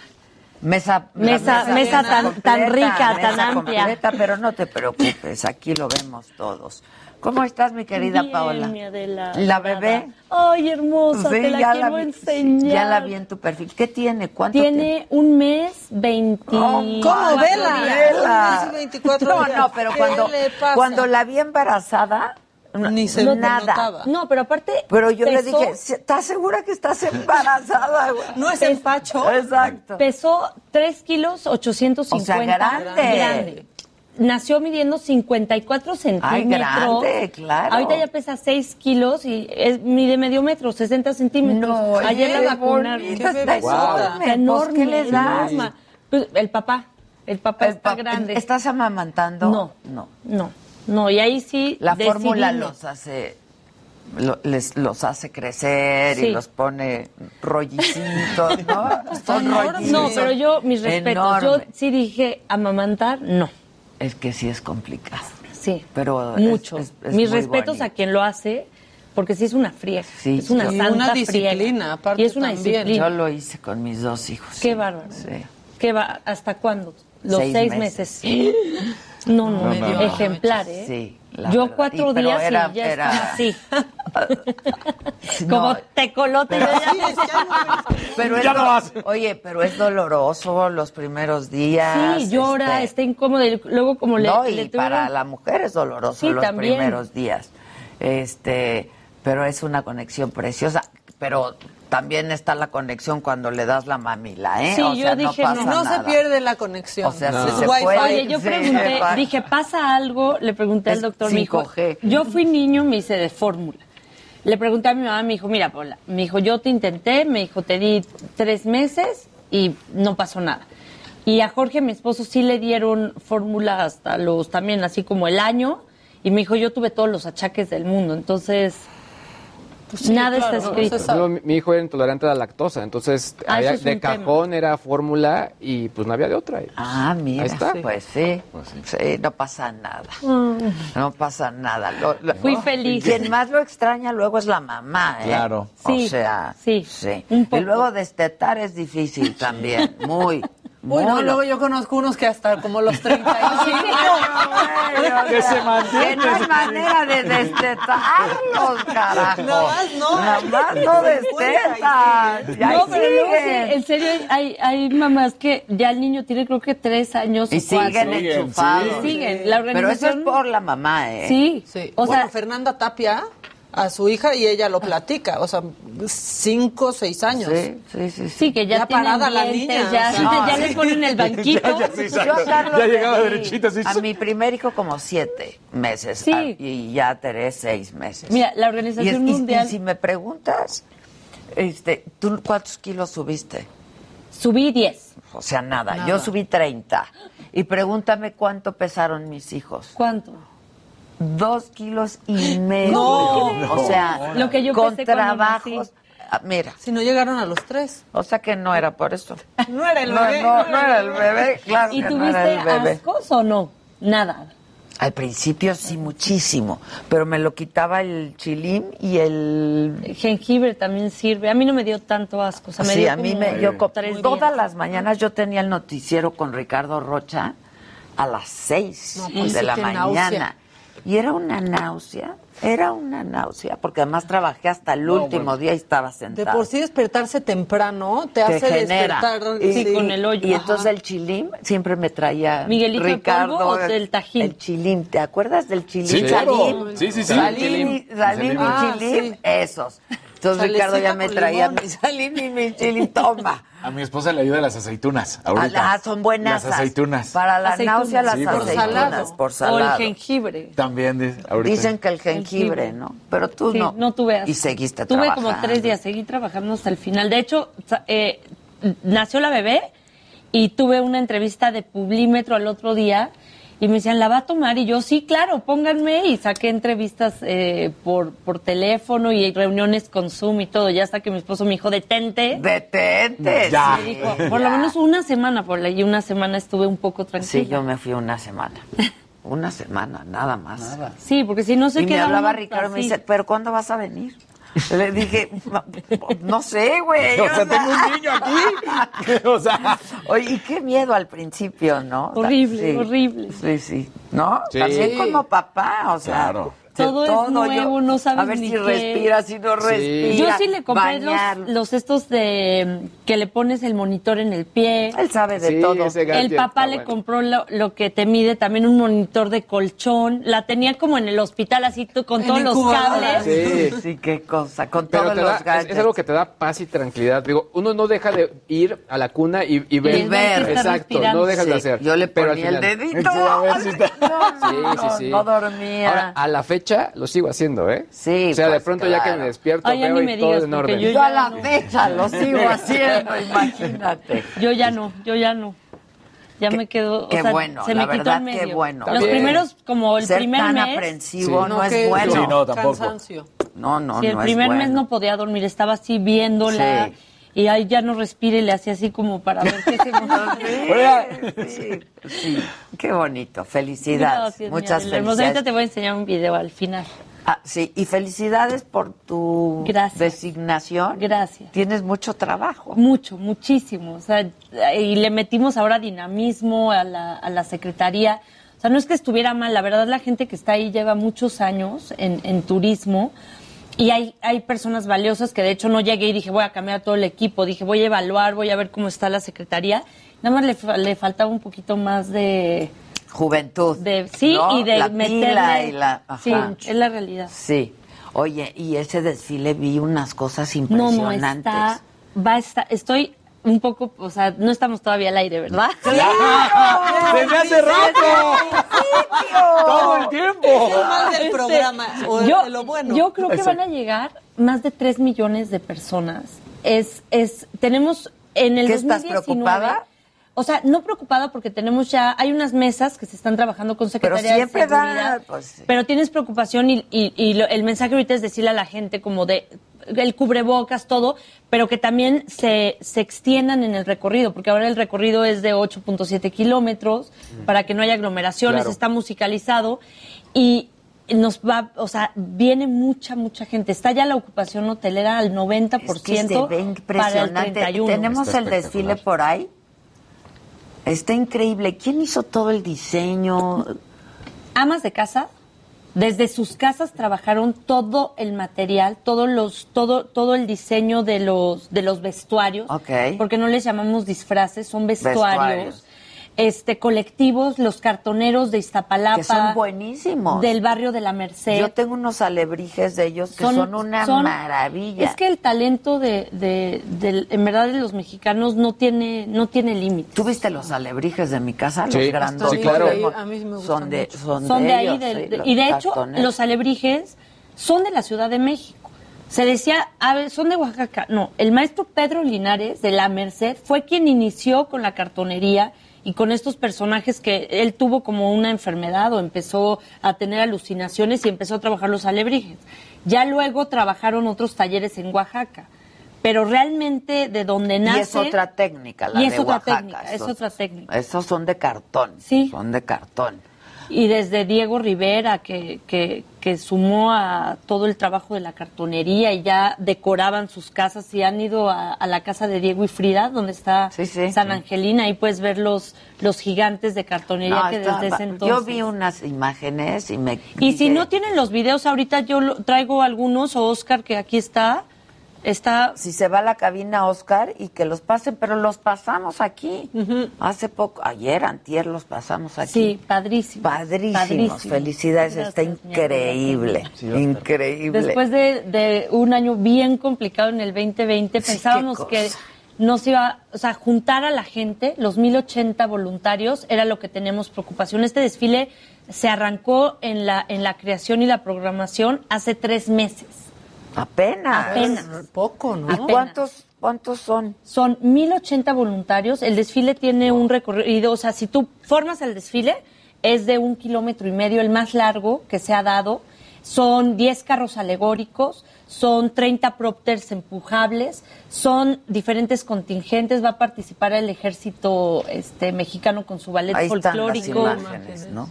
Mesa, Mesa- mesa tan- tan rica, tan mesa amplia. completa, pero no te preocupes, aquí lo vemos todos. ¿Cómo estás, mi querida Bien, Paola? mi Adela. ¿La bebé? Ay, hermosa, Sí, te la ya quiero vi- enseñar. Ya la vi en tu perfil. ¿Qué tiene? ¿Cuánto Tiene un mes, 20. Oh, ¿Cómo? Vela, Vela. Un mes y 24 No, no, pero ¿Qué cuando, le pasa? cuando la vi embarazada, Ni se nada. notaba. No, pero aparte. Pero yo le pesó- dije, ¿estás segura que estás embarazada? güey?" No es empacho. Exacto. Pesó 3 kilos 850. O sea, grande. Grande. Nació midiendo 54 centímetros. grande, claro. Ahorita ya pesa 6 kilos y es- mide medio metro, 60 centímetros. No, Ayer la vacunaron. está enorme. Está enorme. Pues, ¿Qué le das? enorme. Pues, el papá. El papá El está pap- grande. ¿Estás amamantando? No. No. No, no, y ahí sí. La fórmula los hace lo- les, los hace crecer Sí. y los pone rollicitos, ¿no? Son rollicitos. No, pero yo, mis respetos, yo sí dije amamantar, no. Es que sí es complicado. Sí. Pero Mucho. es- es mis respetos bonito. a quien lo hace, porque sí es una friega. Sí, es una Y santa una friega. disciplina, aparte Y es una también. disciplina. Yo lo hice con mis dos hijos. Qué sí. bárbaro. Sí. ¿Qué va? ¿Hasta cuándo? Los Seis seis, meses. meses. No, no, No, no, no. ejemplar, ¿eh? Sí, la Yo verdad. cuatro Y- pero días era- y ya era- estaba así. Como tecolote. yo ya- Pero es Ya no do- vas. Oye, pero es doloroso los primeros días. Sí, llora, este, está incómodo. y Luego como le, no, le y tuvieron- para la mujer es doloroso Sí, los también. primeros días. Este, Pero es una conexión preciosa. Pero también está la conexión cuando le das la mamila, ¿eh? Sí, o sea, yo dije, no, no, pasa no se nada. pierde la conexión. O sea, No. Es se wifi. puede. Oye, yo pregunté, dije, ¿pasa algo? Le pregunté al doctor, me dijo, 5G. yo fui niño, me hice de fórmula. Le pregunté a mi mamá, me dijo, mira, Paula, me dijo, yo te intenté, me dijo, te di tres meses y no pasó nada. Y a Jorge, mi esposo, sí le dieron fórmula hasta los, también así como el año, y me dijo, yo tuve todos los achaques del mundo, entonces, sí, nada claro, está no, escrito. Yo, mi, hijo era intolerante a la lactosa, entonces Ah, había- es de tema. cajón era fórmula y pues no había de otra. Ah, mira, Ahí está. pues sí, sí, no pasa nada. Mm. No pasa nada. Lo- lo- Fui feliz. Quien más lo extraña luego es la mamá, ¿eh? Claro. Sí, o sea, sí, sí. un Y luego destetar es difícil también, muy. Uy, muy no, lo- luego yo conozco unos que hasta como los 35. Que se Que no hay manera de destetarlos, carajo. Nada más no. Nada más no destetan. No, pero luego en serio, hay, hay mamás que ya el niño tiene creo que tres años Y siguen enchufados. Siguen. La Pero eso es organización... por la mamá, ¿eh? Sí. Sí. O sea, sea- Fernanda Tapia a su hija y ella lo platica, o sea, cinco, seis años. Sí, sí, sí. Sí, que ya, Ya tienen parada la niña, ya, o sea. ya No, les sí. ponen el banquito. Yo a Carlos Ya llegaba derechita, sí. A mi primer hijo como siete meses. Sí. a- y ya a Teresa seis meses. Mira, la y, Organización es- y- Mundial y si me preguntas, este, ¿tú cuántos kilos subiste? subí 10. O sea, nada. Nada. Yo subí 30. Y pregúntame cuánto pesaron mis hijos. ¿Cuánto? Dos kilos y medio. No. O sea, Lo que yo con trabajos. Ah, Mira, Si no llegaron a los tres. o sea que no era por eso. No era el No, bebé. no, no era el bebé, claro ¿Y que no tuviste era el bebé. ascos o no? Nada. Al principio sí, muchísimo, pero me lo quitaba el chilín y el... El jengibre también sirve. A mí no me dio tanto asco. O sea, me sí, dio a mí como me... Tres todas días. las mañanas yo tenía el noticiero con Ricardo Rocha a las seis No, pues de sí, la mañana. náusea. Y era una náusea, era una náusea, porque además trabajé hasta el último día y estaba De sentada. por sí despertarse temprano te, Te hace genera. despertar. Y, Sí, con el hoyo. Y Ajá. entonces el chilín siempre me traía ¿Miguelito de Ricardo polvo o del Tajín? El chilín, ¿te acuerdas del chilín? Sí, claro. Sí, sí, sí. Salim, y- Salim y Ah, sí. esos. Entonces Salecita Ricardo ya me traía limón. mi salim y mi chilín, toma. A mi esposa le ayuda las aceitunas. Ahorita. Ah, son buenas. Las aceitunas. Para la Aceitunas. náusea las Sí, por aceitunas, salado. por O el salado. jengibre. También dice, ahorita. Dicen que el jengibre. ¿no? Pero tú Sí, no. no tuve. Y seguiste Tuve trabajando. como tres días, seguí trabajando hasta el final. De hecho, eh, nació la bebé y tuve una entrevista de Publímetro al otro día y me decían, ¿la va a tomar? Y yo, sí, claro, pónganme. Y saqué entrevistas eh, por, por teléfono y reuniones con Zoom y todo. Ya hasta que mi esposo me dijo, detente. Detente. Ya. Me dijo, por lo menos una semana por y una semana estuve un poco tranquila. Sí, yo me fui una semana. Una semana, nada más. Sí, porque si no se y me queda hablaba uno Ricardo y me así. dice, ¿pero cuándo vas a venir? Le dije, no sé, güey. O sea, tengo un niño aquí. o sea, Oye, y qué miedo al principio, ¿no? Horrible, Sí, horrible. Sí, sí. ¿No? Sí. También como papá, o sea. Claro. De Todo es nuevo, no sabes A ver ni si qué. respira, si no respira. Yo sí le compré los, los estos de que le pones el monitor en el pie. Él sabe de Sí, todo. El papá le bueno. compró lo, lo que te mide también un monitor de colchón. La tenía como en el hospital así tú, con En todos los cables. Sí. Sí, qué cosa, con Pero todos los da- es, es algo que te da paz y tranquilidad. Digo, uno no deja de ir a la cuna y, y ver. Y ver Exacto, respirando. no dejas de hacer. Yo le Pero al ponía el final- dedito. Sí, a ver si está- No, Sí, sí, sí. no dormía. Ahora, a la fecha lo sigo haciendo, ¿eh? Sí, O sea, de pues, pronto ya que claro. me despierto Ay, veo y me todo en orden. yo Yo a ya la no. fecha lo sigo haciendo, imagínate. Yo ya no, yo ya no. Ya me quedo. o Qué sea, bueno, se la me quitó verdad, el qué medio. bueno. Los primeros, como el Ser primer tan mes. aprensivo Sí. no, es que- bueno. Sí, no, tampoco. Cansancio. No, no, Sí, el no es primer mes bueno. no podía dormir, estaba así viéndola. Sí. Y ahí ya no respira y le hacía así como para ver qué se Sí, sí, sí. Qué bonito. Felicidades. Gracias, Muchas mi Adela. Hermosa. Ahorita felicidades. te voy a enseñar un video al final. Ah, sí, y felicidades por tu Gracias. designación. Gracias. Tienes mucho trabajo. Mucho, muchísimo. O sea, y le metimos ahora dinamismo a la, a la secretaría. O sea, no es que estuviera mal, la verdad la gente que está ahí lleva muchos años en, en turismo y hay, hay personas valiosas que de hecho no llegué y dije voy a cambiar todo el equipo, dije voy a evaluar, voy a ver cómo está la secretaría. Nada más le, le faltaba un poquito más de... Juventud. de sí, ¿no? y de la meterle... pila y la... Sí, es la realidad. Sí. Oye, y ese desfile vi unas cosas No, impresionantes. no, está, va a estar, estoy un poco, o sea, no estamos todavía al aire, ¿verdad? ¡Desde hace rato! ¡Todo el tiempo! Es el mal del Este, programa, o yo, de lo bueno. yo creo que Exacto. van a llegar más de 3 millones de personas. Es, es, tenemos en el ¿Qué estás 2019 preocupada? O sea, no preocupada porque tenemos ya, hay unas mesas que se están trabajando con Pero Secretaría siempre de Seguridad. da, pues, Pero tienes preocupación y, y- y lo- el mensaje ahorita es decirle a la gente como de el cubrebocas, todo, pero que también se, se extiendan en el recorrido, porque ahora el recorrido es de 8.7 kilómetros para que no haya aglomeraciones, Claro. está musicalizado y nos va, o sea, viene mucha, mucha gente. Está ya la ocupación hotelera al 90% Es que se ve para el impresionante. 31. Tenemos Está el desfile por ahí. Está increíble. ¿Quién hizo todo el diseño? amas de casa desde sus casas trabajaron todo el material, todos los, todo, todo el diseño de los, de los vestuarios, Ok. porque no les llamamos disfraces, son vestuarios. Vestuarios. Este, colectivos, los cartoneros de Iztapalapa. Que son buenísimos. Del barrio de la Merced. Yo tengo unos alebrijes de ellos que son, una son- maravilla. Es que el talento de, de, en verdad de los mexicanos no tiene, no tiene límite. ¿Tú viste los alebrijes de mi casa? Sí, los grandes. sí, claro. A mí sí me gustan Son de, son son de, de ahí ellos, del- sí, de- los y de hecho cartoneros. los alebrijes son de la Ciudad de México. Se decía, a ver, son de Oaxaca. No, el maestro Pedro Linares de la Merced fue quien inició con la cartonería y con estos personajes que él tuvo como una enfermedad o empezó a tener alucinaciones y empezó a trabajar los alebrijes. Ya luego trabajaron otros talleres en Oaxaca. Pero realmente de donde nace... Y es otra técnica, la y es de otra Oaxaca. técnica, es otra técnica. Esos son de cartón. Sí. Son de cartón. Y desde Diego Rivera, que, que, que sumó a todo el trabajo de la cartonería y ya decoraban sus casas y han ido a, a la casa de Diego y Frida, donde está San Angelina, ahí puedes ver los, los gigantes de cartonería No, que está- desde ese entonces. yo vi unas imágenes y me... Y si no tienen los videos, ahorita yo lo- traigo algunos, o Oscar, que aquí está, está... Si se va a la cabina Oscar y que los pasen, pero los pasamos aquí. Hace poco, ayer, antier, los pasamos aquí. Sí, padrísimo. Padrísimos. Padrísimo. Felicidades, está Gracias, increíble. increíble. Después de, de un año bien complicado en el 2020, Sí, pensábamos que nos iba, o sea, juntar a la gente, los 1080 voluntarios, era lo que teníamos preocupación. Este desfile se arrancó en la, en la creación y la programación hace tres meses. Apenas. Apenas. Poco, ¿no? ¿Y cuántos, cuántos son? Son 1080 voluntarios. El desfile tiene un recorrido, o sea, si tú formas el desfile, es de un kilómetro y medio, el más largo que se ha dado. Son 10 carros alegóricos, son 30 propters empujables, son diferentes contingentes. Va a participar el ejército este, mexicano con su ballet Ahí están las folclórico. imágenes, ¿no?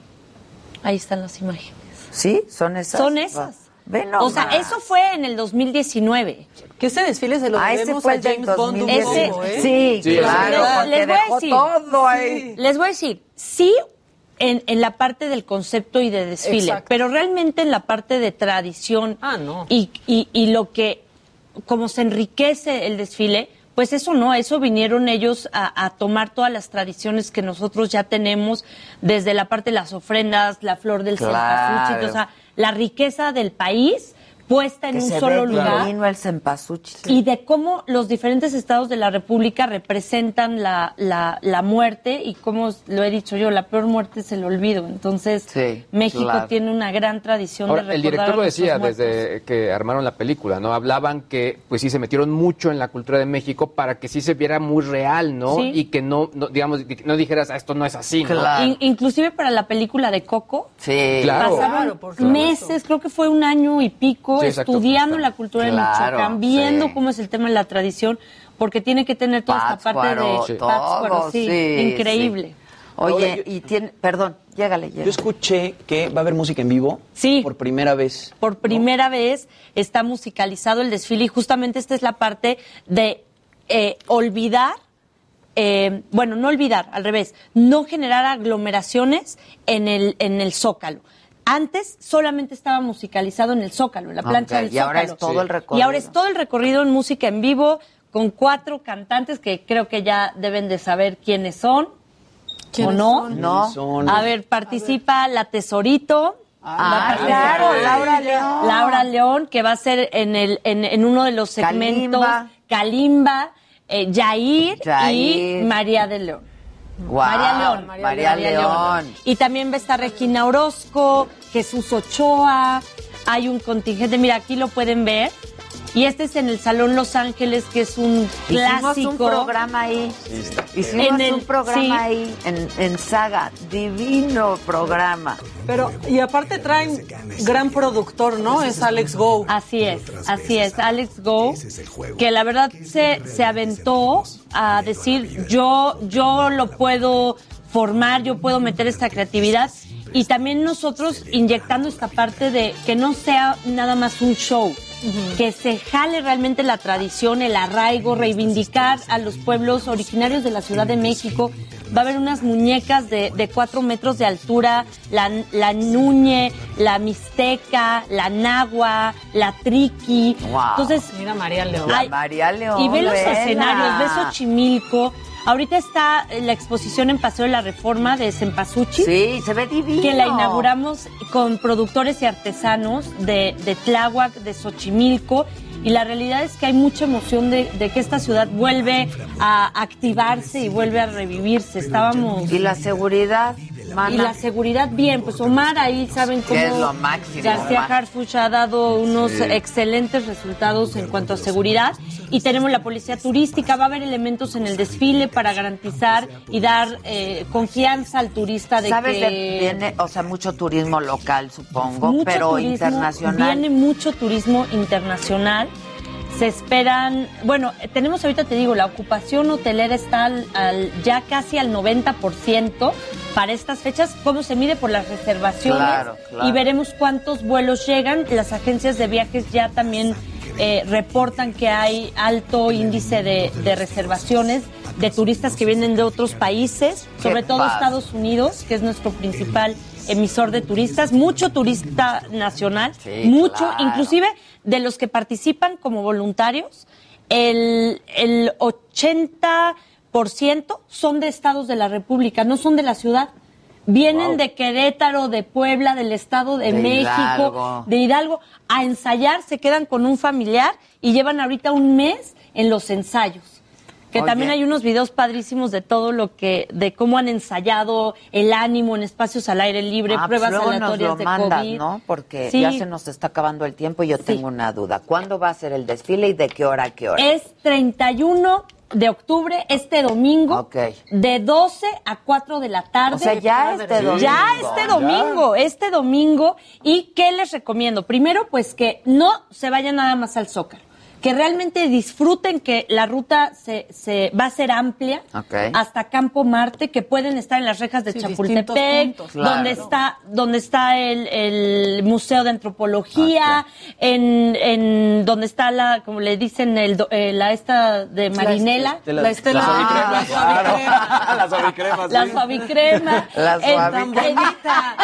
Ahí están las imágenes. ¿Sí? ¿Son esas? Son esas. O sea, eso fue en el 2019. Que ese desfile se lo Ah, ese fue a James Bond un 2010. poco, ¿eh? Sí, Sí, claro, Les- porque les voy a dejó decir, todo ahí. Les voy a decir, sí en, en la parte del concepto y de desfile, Exacto. pero realmente en la parte de tradición Ah, no. y, y, y lo que, como se enriquece el desfile, pues eso no, eso vinieron ellos a, a tomar todas las tradiciones que nosotros ya tenemos, desde la parte de las ofrendas, la flor del Claro. cempasúchil, o sea, la riqueza del país puesta en Que un se solo ve lugar el y de cómo los diferentes estados de la República representan la, la, la muerte y como lo he dicho yo, la peor muerte es el olvido. Entonces, Sí, México claro. tiene una gran tradición Ahora, de el recordar director a lo decía desde que armaron la película, ¿no? Hablaban que, pues sí, se metieron mucho en la cultura de México para que sí se viera muy real, ¿no? Sí. Y que no, no, digamos, no dijeras, "Ah, esto no es así, ¿no? Claro. In- inclusive para la película de Coco, Sí. Claro. pasaron Claro, por supuesto. meses, creo que fue un año y pico, Sí, exacto. estudiando la cultura Claro, de Michoacán, viendo sí. cómo es el tema de la tradición, porque tiene que tener toda esta parte Pátzcuaro, de todo, Pátzcuaro, sí, sí, increíble. Oye, yo- y tiene, perdón, llégale, Yo llégale. escuché que va a haber música en vivo Sí. por primera vez. por primera vez está musicalizado el desfile y justamente esta es la parte de eh, olvidar, eh, bueno, no olvidar, al revés, no generar aglomeraciones en el, en el zócalo. Antes solamente estaba musicalizado en el zócalo, en la plancha Ok, del y ahora zócalo. es todo el Y recorrido. ahora es todo el recorrido en música en vivo con cuatro cantantes que creo que ya deben de saber quiénes son. ¿O ¿Quiénes no? son? No. Son- A ver, participa La Tesorito, Ah, Va a claro. Laura León. Laura León, que va a ser en, el, en, en uno de los segmentos. Kalimba. Kalimba, eh, Yair, Yair. y María de León. María León. María León. Y también va a estar Regina Orozco, Jesús Ochoa. Hay un contingente, mira, aquí lo pueden ver. Y este es en el Salón Los Ángeles, que es un clásico. Hicimos un programa ahí. Hicimos En el- un programa sí. ahí en, en Saga. Divino programa. Pero, y aparte traen gran productor, ¿no? Es Alex Go. Así es, así es, Alex Go, que la verdad se, se aventó a decir, yo, yo lo puedo formar, yo puedo meter esta creatividad y también nosotros inyectando esta parte de que no sea nada más un show, que se jale realmente la tradición, el arraigo, reivindicar a los pueblos originarios de la Ciudad de México. Va a haber unas muñecas de, de cuatro metros de altura, la, la nuñe, la mixteca, la nagua, la triqui. Wow. Entonces, Mira María León. María León. y ve los escenarios, ve Xochimilco. Ahorita está la exposición en Paseo de la Reforma de Cempasúchil. Sí, se ve divino. Que la inauguramos con productores y artesanos de, de Tláhuac, de Xochimilco. Y la realidad es que hay mucha emoción de, de que esta ciudad vuelve a activarse y vuelve a revivirse. Estábamos... Y la seguridad, mana. Y la seguridad, bien, pues Omar ahí saben cómo Que es lo máximo, García. Harfuch ha dado unos Sí. excelentes resultados en cuanto a seguridad y tenemos la policía turística, va a haber elementos en el desfile para garantizar y dar eh, confianza al turista de ¿Sabes? que de- viene, o sea, mucho turismo local, supongo, mucho pero turismo, internacional. Viene mucho turismo internacional. Se esperan, bueno, tenemos ahorita, te digo, la ocupación hotelera está al- al- ya casi al 90% para estas fechas. ¿Cómo se mide? Por las reservaciones. Claro, claro. Y veremos cuántos vuelos llegan. Las agencias de viajes ya también eh, reportan que hay alto índice de, de reservaciones de turistas que vienen de otros países, sobre todo. Estados Unidos, que es nuestro principal emisor de turistas, mucho turista nacional, Sí, mucho, claro. inclusive de los que participan como voluntarios, el, el 80% son de estados de la República, no son de la ciudad. Vienen Wow. de Querétaro, de Puebla, del Estado de, De México, Hidalgo. de Hidalgo, a ensayar, se quedan con un familiar y llevan ahorita un mes en los ensayos. Que Oye. también hay unos videos padrísimos de todo lo que, de cómo han ensayado el ánimo en espacios al aire libre, Ah, pues pruebas nos aleatorias lo de mandas, COVID. ¿no? Porque Sí. ya se nos está acabando el tiempo y yo tengo una duda. ¿Cuándo va a ser el desfile y de qué hora a qué hora? Es 31 de octubre, este domingo, Ok. de 12 a 4 de la tarde. O sea, ya este domingo. Ya este domingo, este domingo. ¿Y qué les recomiendo? Primero, pues que no se vayan nada más al Zócalo. Que realmente disfruten que la ruta se, se va a ser amplia Ok. hasta Campo Marte, que pueden estar en las rejas de Sí, Chapultepec, puntos. Claro. donde está, donde está el, el Museo de Antropología, en, en donde está la, como le dicen, el, do- eh, la esta de Marinela. La, la estela. Las Ah, La suavicrema. La suavicrema. Tan bonita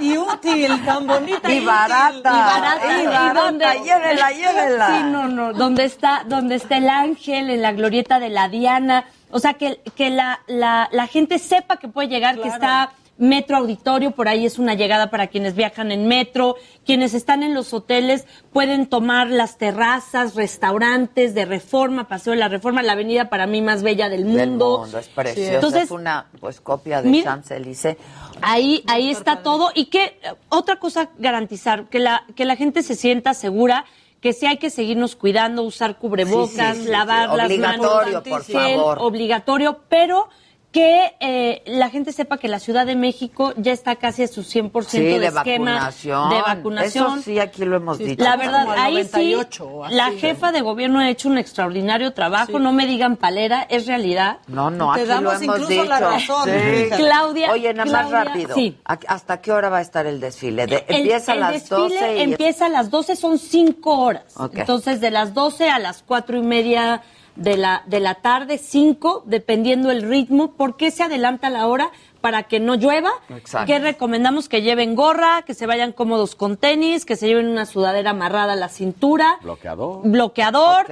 y útil, tan bonita Y útil. barata. y barata, Y y barata, donde- llévela, llévela. Sí, no, no, donde está, donde está el ángel, en la glorieta de la Diana. O sea, que, que la, la, la gente sepa que puede llegar, que está Metro Auditorio, por ahí es una llegada para quienes viajan en metro. Quienes están en los hoteles pueden tomar las terrazas, restaurantes de Reforma, Paseo de la Reforma, la avenida para mí más bella del mundo. Del mundo, es precioso. Entonces, es una pues copia de Champs-Élysées. Ahí, ahí está todo. Y que eh, otra cosa garantizar, que la, que la gente se sienta segura, que sí hay que seguirnos cuidando, usar cubrebocas, Sí, sí, sí, lavar las Obligatorio, manos, por favor. obligatorio, pero que eh, la gente sepa que la Ciudad de México ya está casi a su 100% Sí, de, de esquema vacunación. de vacunación. Eso sí, aquí lo hemos dicho. La verdad, ahí 98 sí, o así. la jefa de gobierno ha hecho un extraordinario trabajo, no me digan palera, es realidad. No, no, Te aquí damos lo hemos incluso dicho. la razón. Claudia, Oye, nada más Claudia, rápido. sí. ¿A- ¿Hasta qué hora va a estar el desfile? De- El- empieza el a las desfile 12 y... empieza a las 12, son cinco horas. Ok. Entonces, de las 12 a las cuatro y media de la, de la tarde, cinco, dependiendo el ritmo. ¿Por qué se adelanta la hora? Para que no llueva. Exacto. Que recomendamos que lleven gorra, que se vayan cómodos con tenis, que se lleven una sudadera amarrada a la cintura. Bloqueador. Bloqueador.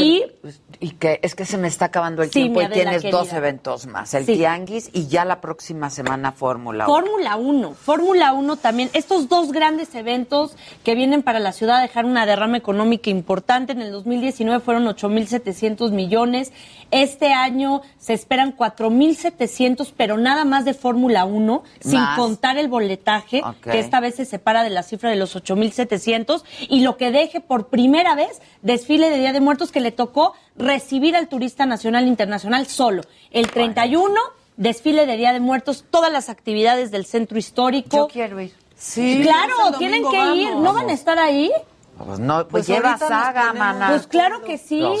Y, y que es que se me está acabando el Sí, tiempo y tienes querida. dos eventos más, el Sí. Tianguis y ya la próxima semana Fórmula 1. Fórmula 1, Fórmula 1 también. Estos dos grandes eventos que vienen para la ciudad a dejar una derrama económica importante. En el 2019 fueron 8.700 millones. Este año se esperan 4.700, pero nada más de Fórmula 1, sin contar el boletaje, que esta vez se separa de la cifra de los 8.700. Y lo que deje por primera vez desfile de Día de Muertos que le tocó recibir al turista nacional e internacional solo. El 31 desfile de Día de Muertos, todas las actividades del centro histórico. Yo quiero ir. Sí, claro, tienen que ir. vamos. ¿No van a estar ahí? Pues no, pues, Pues lleva saga, mana. Pues claro que sí. Los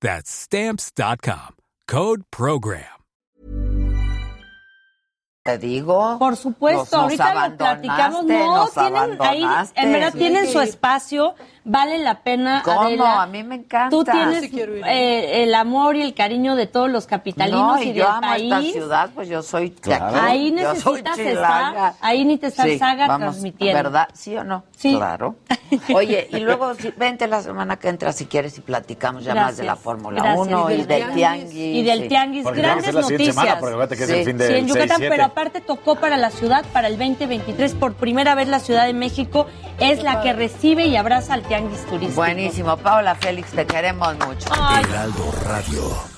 That's stamps.com. Code program. Te digo. Por supuesto, Nos- nos ahorita lo platicamos. No, nos tienen ahí, en verdad Sí. tienen su espacio, vale la pena. ¿Cómo? Adela. A mí me encanta. Tú tienes Sí quiero ir. eh, el amor y el cariño de todos los capitalinos No, y y del yo amo país. esta ciudad, pues yo soy de aquí. Ahí necesitas estar, ahí necesitas Sí, Saga vamos, transmitiendo. ¿Verdad? ¿Sí o no? Sí. Claro. Oye, y luego si- vente la semana que entra si quieres y platicamos ya más de la. Fórmula Gracias. 1 Y y del del tianguis. Y del tianguis, Porque grandes la noticias. semana, porque acuérdate que es el fin Sí, del en Yucatán, 6-7. pero aparte tocó para la ciudad, para el 2023, por primera vez la Ciudad de México es la que recibe y abraza al tianguis turístico. Buenísimo. Paola Félix, te queremos mucho. Heraldo Radio.